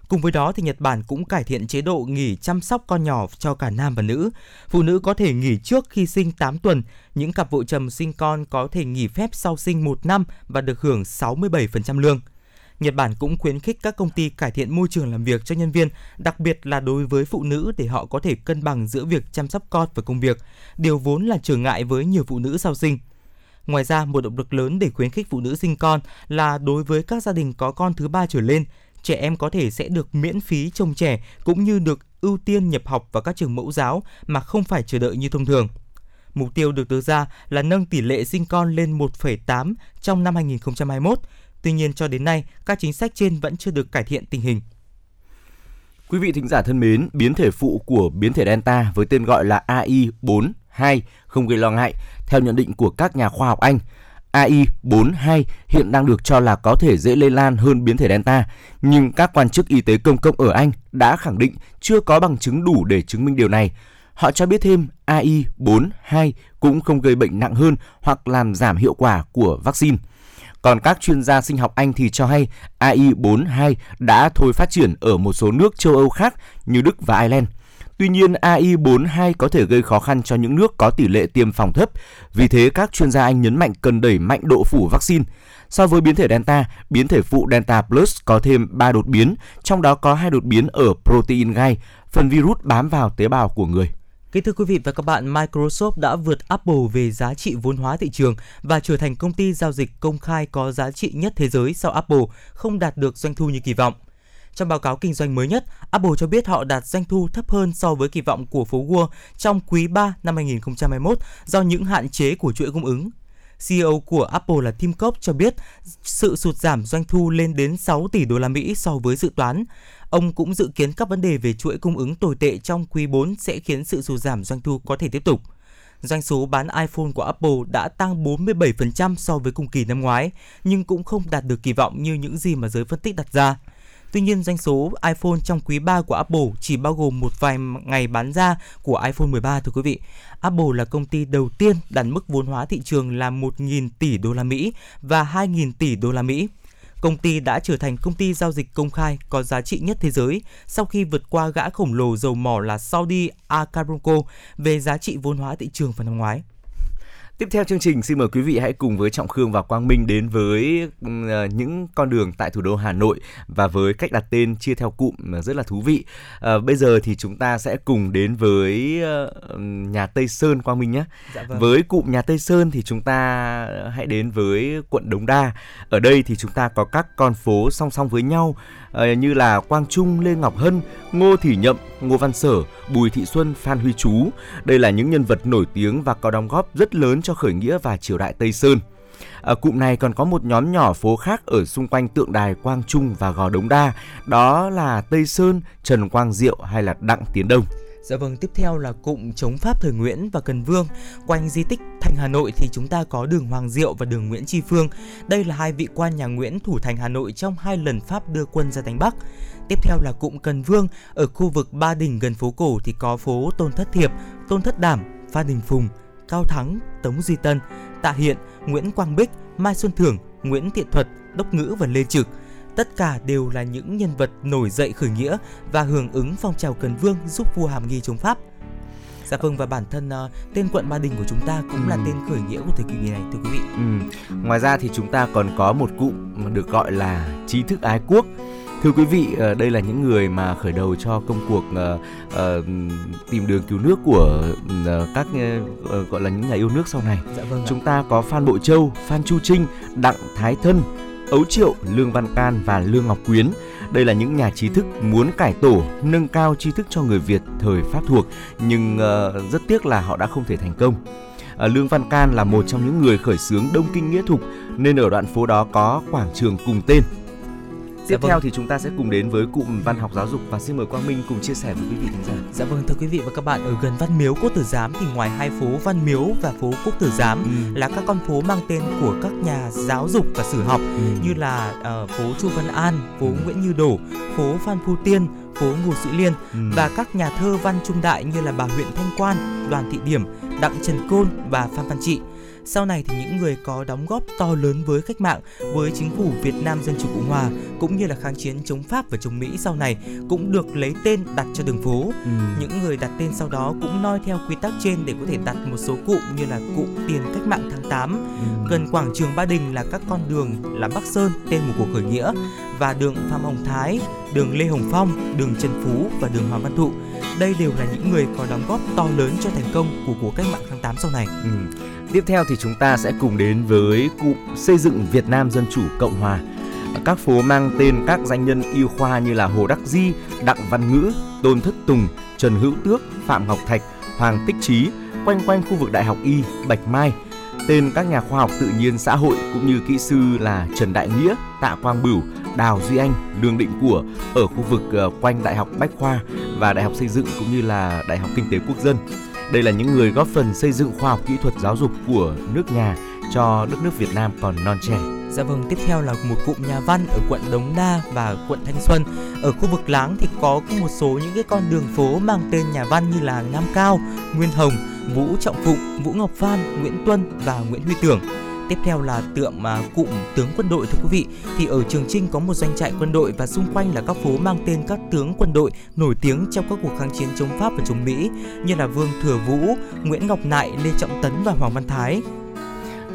Cùng với đó thì Nhật Bản cũng cải thiện chế độ nghỉ chăm sóc con nhỏ cho cả nam và nữ. Phụ nữ có thể nghỉ trước khi sinh 8 tuần, những cặp vợ chồng sinh con có thể nghỉ phép sau sinh 1 năm và được hưởng 67% lương. Nhật Bản cũng khuyến khích các công ty cải thiện môi trường làm việc cho nhân viên, đặc biệt là đối với phụ nữ để họ có thể cân bằng giữa việc chăm sóc con và công việc, điều vốn là trở ngại với nhiều phụ nữ sau sinh. Ngoài ra, một động lực lớn để khuyến khích phụ nữ sinh con là đối với các gia đình có con thứ ba trở lên, trẻ em có thể sẽ được miễn phí trông trẻ cũng như được ưu tiên nhập học vào các trường mẫu giáo mà không phải chờ đợi như thông thường. Mục tiêu được đưa ra là nâng tỷ lệ sinh con lên 1,8 trong năm 2021. Tuy nhiên cho đến nay, các chính sách trên vẫn chưa được cải thiện tình hình. Quý vị thính giả thân mến, biến thể phụ của biến thể Delta với tên gọi là AI42 không gây lo ngại theo nhận định của các nhà khoa học Anh. AI42 hiện đang được cho là có thể dễ lây lan hơn biến thể Delta, nhưng các quan chức y tế công cộng ở Anh đã khẳng định chưa có bằng chứng đủ để chứng minh điều này. Họ cho biết thêm AI42 cũng không gây bệnh nặng hơn hoặc làm giảm hiệu quả của vaccine. Còn các chuyên gia sinh học Anh thì cho hay AI42 đã thôi phát triển ở một số nước châu Âu khác như Đức và Ireland. Tuy nhiên, AI42 có thể gây khó khăn cho những nước có tỷ lệ tiêm phòng thấp. Vì thế, các chuyên gia Anh nhấn mạnh cần đẩy mạnh độ phủ vaccine. So với biến thể Delta, biến thể phụ Delta Plus có thêm 3 đột biến, trong đó có hai đột biến ở protein gai, phần virus bám vào tế bào của người. Kính thưa quý vị và các bạn, Microsoft đã vượt Apple về giá trị vốn hóa thị trường và trở thành công ty giao dịch công khai có giá trị nhất thế giới sau Apple không đạt được doanh thu như kỳ vọng. Trong báo cáo kinh doanh mới nhất, Apple cho biết họ đạt doanh thu thấp hơn so với kỳ vọng của phố Wall trong quý 3 năm 2021 do những hạn chế của chuỗi cung ứng. CEO của Apple là Tim Cook cho biết sự sụt giảm doanh thu lên đến 6 tỷ đô la Mỹ so với dự toán. Ông cũng dự kiến các vấn đề về chuỗi cung ứng tồi tệ trong quý 4 sẽ khiến sự sụt giảm doanh thu có thể tiếp tục. Doanh số bán iPhone của Apple đã tăng 47% so với cùng kỳ năm ngoái, nhưng cũng không đạt được kỳ vọng như những gì mà giới phân tích đặt ra. Tuy nhiên, doanh số iPhone trong quý 3 của Apple chỉ bao gồm một vài ngày bán ra của iPhone 13 thưa quý vị. Apple là công ty đầu tiên đạt mức vốn hóa thị trường là 1.000 tỷ đô la Mỹ và 2.000 tỷ đô la Mỹ. Công ty đã trở thành công ty giao dịch công khai có giá trị nhất thế giới sau khi vượt qua gã khổng lồ dầu mỏ là Saudi Aramco về giá trị vốn hóa thị trường vào năm ngoái. Tiếp theo chương trình xin mời quý vị hãy cùng với Trọng Khương và Quang Minh đến với ờ, những con đường tại thủ đô Hà Nội và với cách đặt tên chia theo cụm rất là thú vị. À, bây giờ thì chúng ta sẽ cùng đến với uh, nhà Tây Sơn Quang Minh nhé. Dạ vâng. Với cụm nhà Tây Sơn thì chúng ta hãy đến với quận Đống Đa. Ở đây thì chúng ta có các con phố song song với nhau Ờ, như là Quang Trung, Lê Ngọc Hân, Ngô Thị Nhậm, Ngô Văn Sở, Bùi Thị Xuân, Phan Huy Chú. Đây là những nhân vật nổi tiếng và có đóng góp rất lớn cho khởi nghĩa và triều đại Tây Sơn. Ở cụm này còn có một nhóm nhỏ phố khác ở xung quanh tượng đài Quang Trung và Gò Đống Đa, đó là Tây Sơn, Trần Quang Diệu hay là Đặng Tiến Đông. Dạ vâng, tiếp theo là cụm chống Pháp thời Nguyễn và Cần Vương. Quanh di tích thành Hà Nội thì chúng ta có đường Hoàng Diệu và đường Nguyễn Tri Phương. Đây là hai vị quan nhà Nguyễn thủ thành Hà Nội trong hai lần Pháp đưa quân ra đánh Bắc. Tiếp theo là cụm Cần Vương, ở khu vực Ba Đình gần phố cổ thì có phố Tôn Thất Thiệp, Tôn Thất Đảm, Phan Đình Phùng, Cao Thắng, Tống Duy Tân, Tạ Hiện, Nguyễn Quang Bích, Mai Xuân Thưởng, Nguyễn Thiện Thuật, Đốc Ngữ và Lê Trực. Tất cả đều là những nhân vật nổi dậy khởi nghĩa và hưởng ứng phong trào Cần Vương giúp vua Hàm Nghi chống Pháp. Dạ vâng và bản thân uh, tên quận Ba Đình của chúng ta cũng ừ. là tên khởi nghĩa của thời kỳ này thưa quý vị. Ừ. Ngoài ra thì chúng ta còn có một cụm được gọi là trí thức ái quốc thưa quý vị ờ, đây là những người mà khởi đầu cho công cuộc uh, uh, tìm đường cứu nước của uh, các uh, gọi là những nhà yêu nước sau này dạ vâng chúng ta có phan bội châu phan chu trinh đặng thái thân ấu triệu lương văn can và lương ngọc quyến. Đây là những nhà trí thức muốn cải tổ nâng cao tri thức cho người việt thời pháp thuộc nhưng uh, rất tiếc là họ đã không thể thành công. À, lương Văn Can là một trong những người khởi xướng Đông Kinh Nghĩa Thục nên ở đoạn phố đó có quảng trường cùng tên. Tiếp dạ theo vâng. thì chúng ta sẽ cùng đến với cụm văn học giáo dục và xin mời Quang Minh cùng chia sẻ với quý vị thính giả. Dạ vâng thưa quý vị và các bạn, ở gần Văn Miếu Quốc Tử Giám thì ngoài hai phố Văn Miếu và phố Quốc Tử Giám ừ. là các con phố mang tên của các nhà giáo dục và sử học ừ. như là uh, phố Chu Văn An, phố ừ. Nguyễn Như Đổ, phố Phan Phu Tiên, phố Ngô Sĩ Liên ừ. và các nhà thơ văn trung đại như là bà huyện Thanh Quan, Đoàn Thị Điểm, Đặng Trần Côn và Phan Văn Trị sau này thì những người có đóng góp to lớn với cách mạng, với chính phủ Việt Nam Dân Chủ Cộng Hòa cũng như là kháng chiến chống Pháp và chống Mỹ sau này cũng được lấy tên đặt cho đường phố. Ừ. Những người đặt tên sau đó cũng noi theo quy tắc trên để có thể đặt một số cụm như là cụm tiền cách mạng tháng 8. Ừ. Gần quảng trường Ba Đình là các con đường là Bắc Sơn tên một cuộc khởi nghĩa và đường Phạm Hồng Thái, đường Lê Hồng Phong, đường Trần Phú và đường Hoàng Văn Thụ. Đây đều là những người có đóng góp to lớn cho thành công của cuộc cách mạng tháng 8 sau này. Ừ. Tiếp theo thì chúng ta sẽ cùng đến với cụm xây dựng Việt Nam Dân Chủ Cộng Hòa. Các phố mang tên các danh nhân y khoa như là Hồ Đắc Di, Đặng Văn Ngữ, Tôn Thất Tùng, Trần Hữu Tước, Phạm Ngọc Thạch, Hoàng Tích Trí, quanh quanh khu vực Đại học Y, Bạch Mai. Tên các nhà khoa học tự nhiên xã hội cũng như kỹ sư là Trần Đại Nghĩa, Tạ Quang Bửu, Đào Duy Anh, Lương Định Của ở khu vực ờ, quanh Đại học Bách Khoa và Đại học Xây dựng cũng như là Đại học Kinh tế Quốc dân. Đây là những người góp phần xây dựng khoa học kỹ thuật giáo dục của nước nhà cho đất nước Việt Nam còn non trẻ. Dạ vâng, tiếp theo là một cụm nhà văn ở quận Đống Đa và quận Thanh Xuân. Ở khu vực Láng thì có một số những cái con đường phố mang tên nhà văn như là Nam Cao, Nguyên Hồng, Vũ Trọng Phụng, Vũ Ngọc Phan, Nguyễn Tuân và Nguyễn Huy Tưởng tiếp theo là tượng mà cụm tướng quân đội thưa quý vị. Thì ở Trường Trinh có một doanh trại quân đội và xung quanh là các phố mang tên các tướng quân đội nổi tiếng trong các cuộc kháng chiến chống Pháp và chống Mỹ như là Vương Thừa Vũ, Nguyễn Ngọc Nại, Lê Trọng Tấn và Hoàng Văn Thái.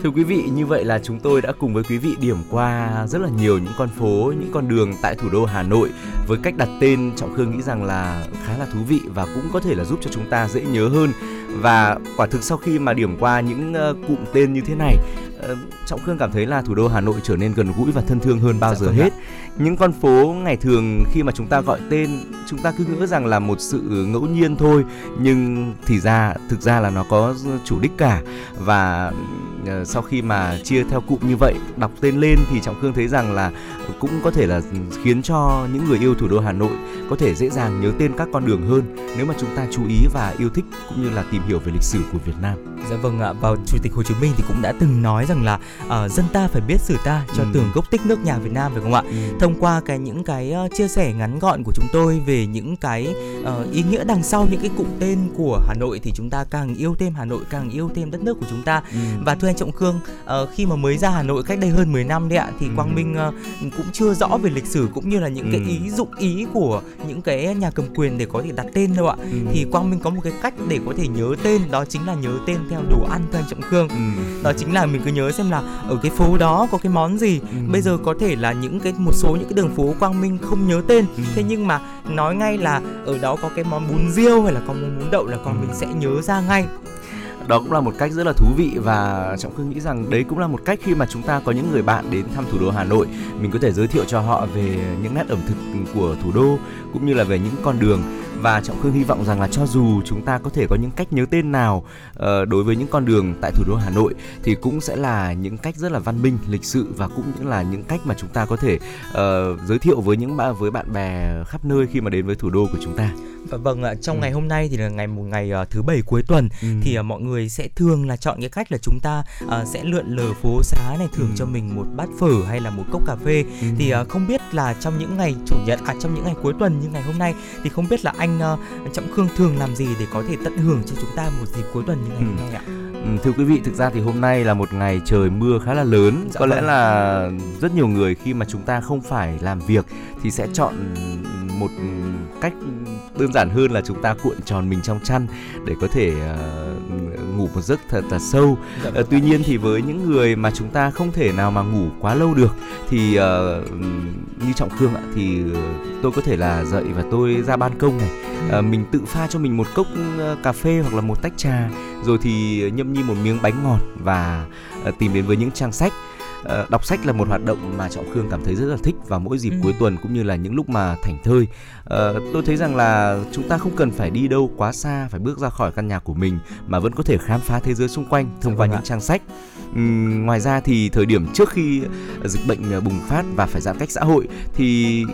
Thưa quý vị, như vậy là chúng tôi đã cùng với quý vị điểm qua rất là nhiều những con phố, những con đường tại thủ đô Hà Nội với cách đặt tên Trọng Khương nghĩ rằng là khá là thú vị và cũng có thể là giúp cho chúng ta dễ nhớ hơn. Và quả thực sau khi mà điểm qua những uh, cụm tên như thế này, uh, Trọng Khương cảm thấy là thủ đô Hà Nội trở nên gần gũi và thân thương hơn bao dạ, giờ vâng hết. Những con phố ngày thường khi mà chúng ta gọi tên, chúng ta cứ ngỡ rằng là một sự ngẫu nhiên thôi, nhưng thì ra thực ra là nó có chủ đích cả và Ờ, sau khi mà chia theo cụm như vậy đọc tên lên thì trọng khương thấy rằng là cũng có thể là khiến cho những người yêu thủ đô hà nội có thể dễ dàng nhớ tên các con đường hơn nếu mà chúng ta chú ý và yêu thích cũng như là tìm hiểu về lịch sử của việt nam dạ vâng ạ vào chủ tịch hồ chí minh thì cũng đã từng nói rằng là uh, dân ta phải biết sử ta cho ừ. tường gốc tích nước nhà việt nam phải không ạ ừ. thông qua cái những cái uh, chia sẻ ngắn gọn của chúng tôi về những cái uh, ý nghĩa đằng sau những cái cụm tên của hà nội thì chúng ta càng yêu thêm hà nội càng yêu thêm đất nước của chúng ta ừ. và thưa anh trọng khương uh, khi mà mới ra hà nội cách đây hơn 10 năm đấy ạ thì ừ. quang minh uh, cũng chưa rõ về lịch sử cũng như là những ừ. cái ý dụng ý của những cái nhà cầm quyền để có thể đặt tên đâu ạ ừ. thì quang minh có một cái cách để có thể nhớ tên đó chính là nhớ tên theo đồ ăn thưa anh trọng khương ừ. đó chính là mình cứ nhớ xem là ở cái phố đó có cái món gì ừ. bây giờ có thể là những cái một số những cái đường phố quang minh không nhớ tên ừ. thế nhưng mà nói ngay là ở đó có cái món bún riêu hay là có món bún đậu là quang minh sẽ nhớ ra ngay đó cũng là một cách rất là thú vị và trọng khương nghĩ rằng đấy cũng là một cách khi mà chúng ta có những người bạn đến thăm thủ đô hà nội mình có thể giới thiệu cho họ về những nét ẩm thực của thủ đô cũng như là về những con đường và trọng khương hy vọng rằng là cho dù chúng ta có thể có những cách nhớ tên nào uh, đối với những con đường tại thủ đô hà nội thì cũng sẽ là những cách rất là văn minh lịch sự và cũng những là những cách mà chúng ta có thể uh, giới thiệu với những với bạn bè khắp nơi khi mà đến với thủ đô của chúng ta và vâng ạ, trong ừ. ngày hôm nay thì là ngày một ngày uh, thứ bảy cuối tuần ừ. thì uh, mọi người sẽ thường là chọn cái cách là chúng ta uh, sẽ lượn lờ phố xá này thưởng ừ. cho mình một bát phở hay là một cốc cà phê. Ừ. Thì uh, không biết là trong những ngày chủ nhật à trong những ngày cuối tuần như ngày hôm nay thì không biết là anh uh, Trọng Khương thường làm gì để có thể tận hưởng cho chúng ta một dịp cuối tuần như ngày ừ. hôm nay ạ? Ừ, thưa quý vị, thực ra thì hôm nay là một ngày trời mưa khá là lớn. Dạ có vâng. lẽ là rất nhiều người khi mà chúng ta không phải làm việc thì sẽ chọn một cách đơn giản hơn là chúng ta cuộn tròn mình trong chăn để có thể uh, ngủ một giấc thật là sâu. Uh, tuy nhiên thì với những người mà chúng ta không thể nào mà ngủ quá lâu được thì uh, như trọng khương ạ thì tôi có thể là dậy và tôi ra ban công này. Uh, mình tự pha cho mình một cốc cà phê hoặc là một tách trà rồi thì nhâm nhi một miếng bánh ngọt và tìm đến với những trang sách. Ờ, đọc sách là một hoạt động mà trọng khương cảm thấy rất là thích vào mỗi dịp ừ. cuối tuần cũng như là những lúc mà thảnh thơi. Uh, tôi thấy rằng là chúng ta không cần phải đi đâu quá xa phải bước ra khỏi căn nhà của mình mà vẫn có thể khám phá thế giới xung quanh thông qua vâng những trang sách. Um, ngoài ra thì thời điểm trước khi dịch bệnh bùng phát và phải giãn cách xã hội thì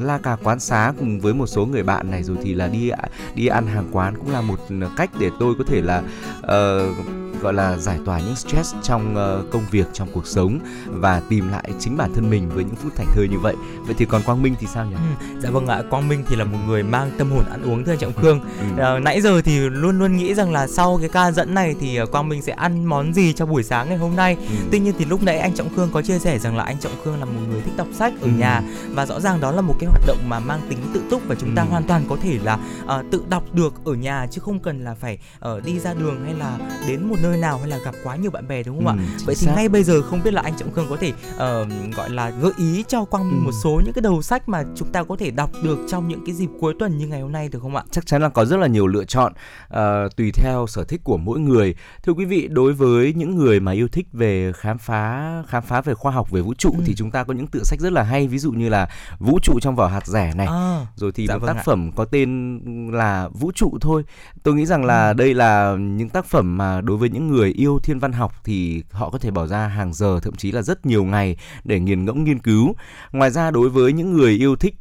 la cà quán xá cùng với một số người bạn này rồi thì là đi đi ăn hàng quán cũng là một cách để tôi có thể là uh, gọi là giải tỏa những stress trong uh, công việc trong cuộc sống và tìm lại chính bản thân mình với những phút thảnh thơi như vậy vậy thì còn quang minh thì sao nhỉ ừ, dạ vâng ạ quang minh thì là một người mang tâm hồn ăn uống thưa anh trọng khương ừ. uh, nãy giờ thì luôn luôn nghĩ rằng là sau cái ca dẫn này thì uh, quang minh sẽ ăn món gì cho buổi sáng ngày hôm nay ừ. tuy nhiên thì lúc nãy anh trọng khương có chia sẻ rằng là anh trọng khương là một người thích đọc sách ở ừ. nhà và rõ ràng đó là một cái hoạt động mà mang tính tự túc và chúng ta ừ. hoàn toàn có thể là uh, tự đọc được ở nhà chứ không cần là phải uh, đi ra đường hay là đến một nơi nào hay là gặp quá nhiều bạn bè đúng không ừ, ạ vậy thì ngay bây giờ không biết là anh trọng khương có thể uh, gọi là gợi ý cho quang ừ. một số những cái đầu sách mà chúng ta có thể đọc được trong những cái dịp cuối tuần như ngày hôm nay được không ạ chắc chắn là có rất là nhiều lựa chọn uh, tùy theo sở thích của mỗi người thưa quý vị đối với những người mà yêu thích về khám phá khám phá về khoa học về vũ trụ ừ. thì chúng ta có những tựa sách rất là hay ví dụ như là vũ trụ trong vỏ hạt rẻ này à, rồi thì dạ một vâng tác ạ. phẩm có tên là vũ trụ thôi tôi nghĩ rằng là ừ. đây là những tác phẩm mà đối với những người yêu thiên văn học thì họ có thể bỏ ra hàng giờ thậm chí là rất nhiều ngày để nghiền ngẫm nghiên cứu. Ngoài ra đối với những người yêu thích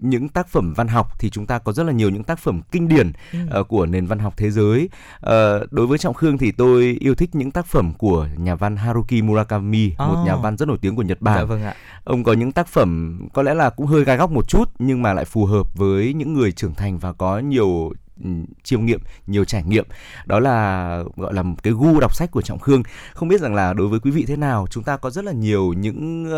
những tác phẩm văn học thì chúng ta có rất là nhiều những tác phẩm kinh điển ừ. uh, của nền văn học thế giới. Uh, đối với Trọng Khương thì tôi yêu thích những tác phẩm của nhà văn Haruki Murakami, oh. một nhà văn rất nổi tiếng của Nhật Bản. Dạ vâng ạ. Ông có những tác phẩm có lẽ là cũng hơi gai góc một chút nhưng mà lại phù hợp với những người trưởng thành và có nhiều Ừ, chiêm nghiệm nhiều trải nghiệm. Đó là gọi là cái gu đọc sách của trọng khương. Không biết rằng là đối với quý vị thế nào chúng ta có rất là nhiều những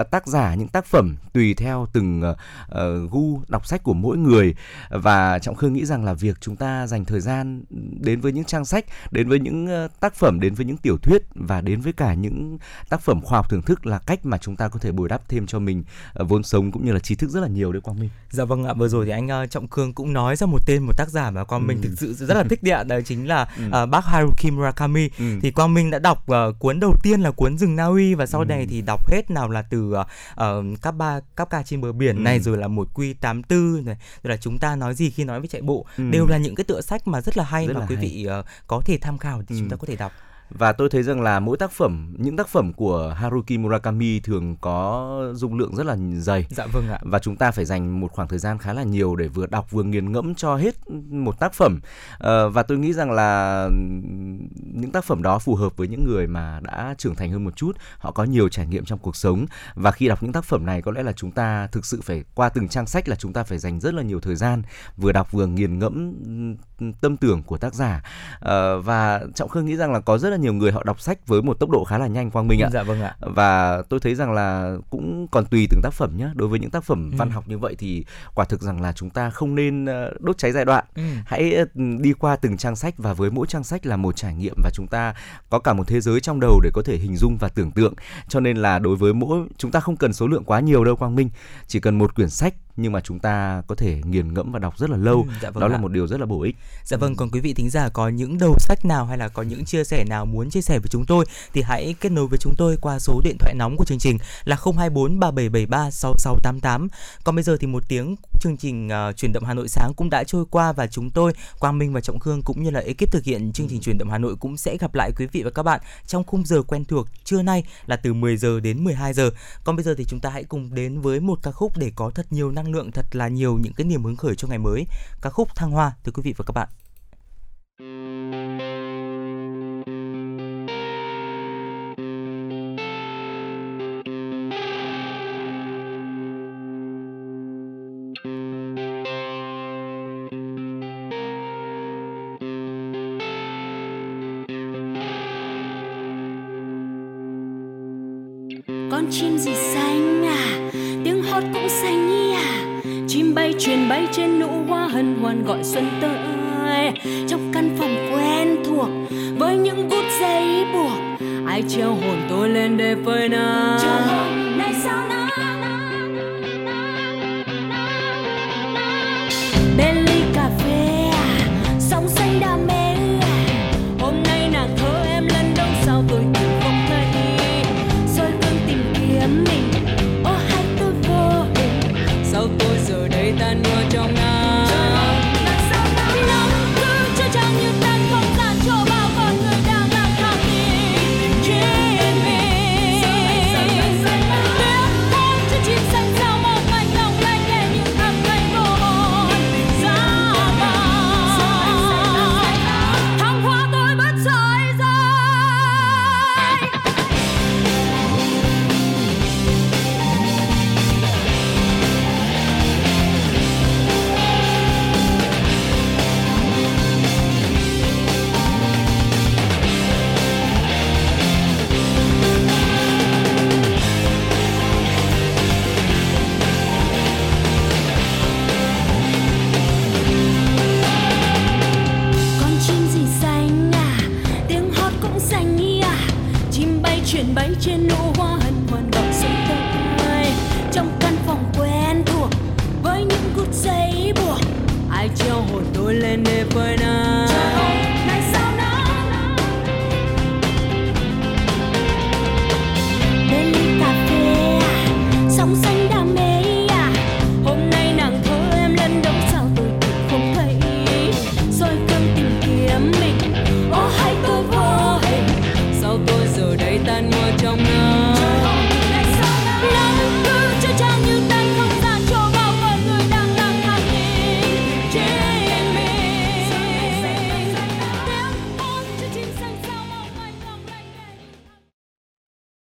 uh, tác giả những tác phẩm tùy theo từng uh, gu đọc sách của mỗi người. Và trọng khương nghĩ rằng là việc chúng ta dành thời gian đến với những trang sách đến với những uh, tác phẩm đến với những tiểu thuyết và đến với cả những tác phẩm khoa học thưởng thức là cách mà chúng ta có thể bồi đắp thêm cho mình uh, vốn sống cũng như là trí thức rất là nhiều đấy quang minh. Dạ vâng ạ vừa rồi thì anh uh, trọng khương cũng nói ra một tên một tác giả mà quang ừ. minh thực sự rất là thích điện đó chính là ừ. uh, bác Haruki Murakami ừ. thì quang minh đã đọc uh, cuốn đầu tiên là cuốn rừng Na Uy và sau ừ. này thì đọc hết nào là từ uh, các ba các ca trên bờ biển ừ. này rồi là một quy 84 này rồi là chúng ta nói gì khi nói với chạy bộ ừ. đều là những cái tựa sách mà rất là hay rất mà quý vị uh, có thể tham khảo thì ừ. chúng ta có thể đọc và tôi thấy rằng là mỗi tác phẩm những tác phẩm của Haruki Murakami thường có dung lượng rất là dày. Dạ vâng ạ. Và chúng ta phải dành một khoảng thời gian khá là nhiều để vừa đọc vừa nghiền ngẫm cho hết một tác phẩm. À, và tôi nghĩ rằng là những tác phẩm đó phù hợp với những người mà đã trưởng thành hơn một chút, họ có nhiều trải nghiệm trong cuộc sống và khi đọc những tác phẩm này có lẽ là chúng ta thực sự phải qua từng trang sách là chúng ta phải dành rất là nhiều thời gian vừa đọc vừa nghiền ngẫm tâm tưởng của tác giả. À, và Trọng Khương nghĩ rằng là có rất là nhiều người họ đọc sách với một tốc độ khá là nhanh Quang Minh ạ. Dạ vâng ạ. Và tôi thấy rằng là cũng còn tùy từng tác phẩm nhé. Đối với những tác phẩm ừ. văn học như vậy thì quả thực rằng là chúng ta không nên ờ, đốt cháy giai đoạn. Ừ. Hãy ờ, đi qua từng trang sách và với mỗi trang sách là một trải nghiệm và chúng ta có cả một thế giới trong đầu để có thể hình dung và tưởng tượng. Cho nên là đối với mỗi chúng ta không cần số lượng quá nhiều đâu Quang Minh, chỉ cần một quyển sách nhưng mà chúng ta có thể nghiền ngẫm và đọc rất là lâu. Ừ, dạ vâng Đó ạ. là một điều rất là bổ ích. Dạ vâng, còn quý vị thính giả có những đầu sách nào hay là có những chia sẻ nào muốn chia sẻ với chúng tôi thì hãy kết nối với chúng tôi qua số điện thoại nóng của chương trình là 024 3773 6688. Còn bây giờ thì một tiếng chương trình uh, truyền động Hà Nội sáng cũng đã trôi qua và chúng tôi Quang Minh và Trọng Khương cũng như là ekip thực hiện chương trình truyền động Hà Nội cũng sẽ gặp lại quý vị và các bạn trong khung giờ quen thuộc trưa nay là từ 10 giờ đến 12 giờ. Còn bây giờ thì chúng ta hãy cùng đến với một ca khúc để có thật nhiều năng lượng thật là nhiều những cái niềm hứng khởi cho ngày mới. Ca khúc Thăng Hoa từ quý vị và các bạn. trên nụ hoa hân hoan gọi xuân tới. Trong căn phòng quen thuộc với những bút giấy buộc ai treo hồn tôi lên để phơi nắng. Chờ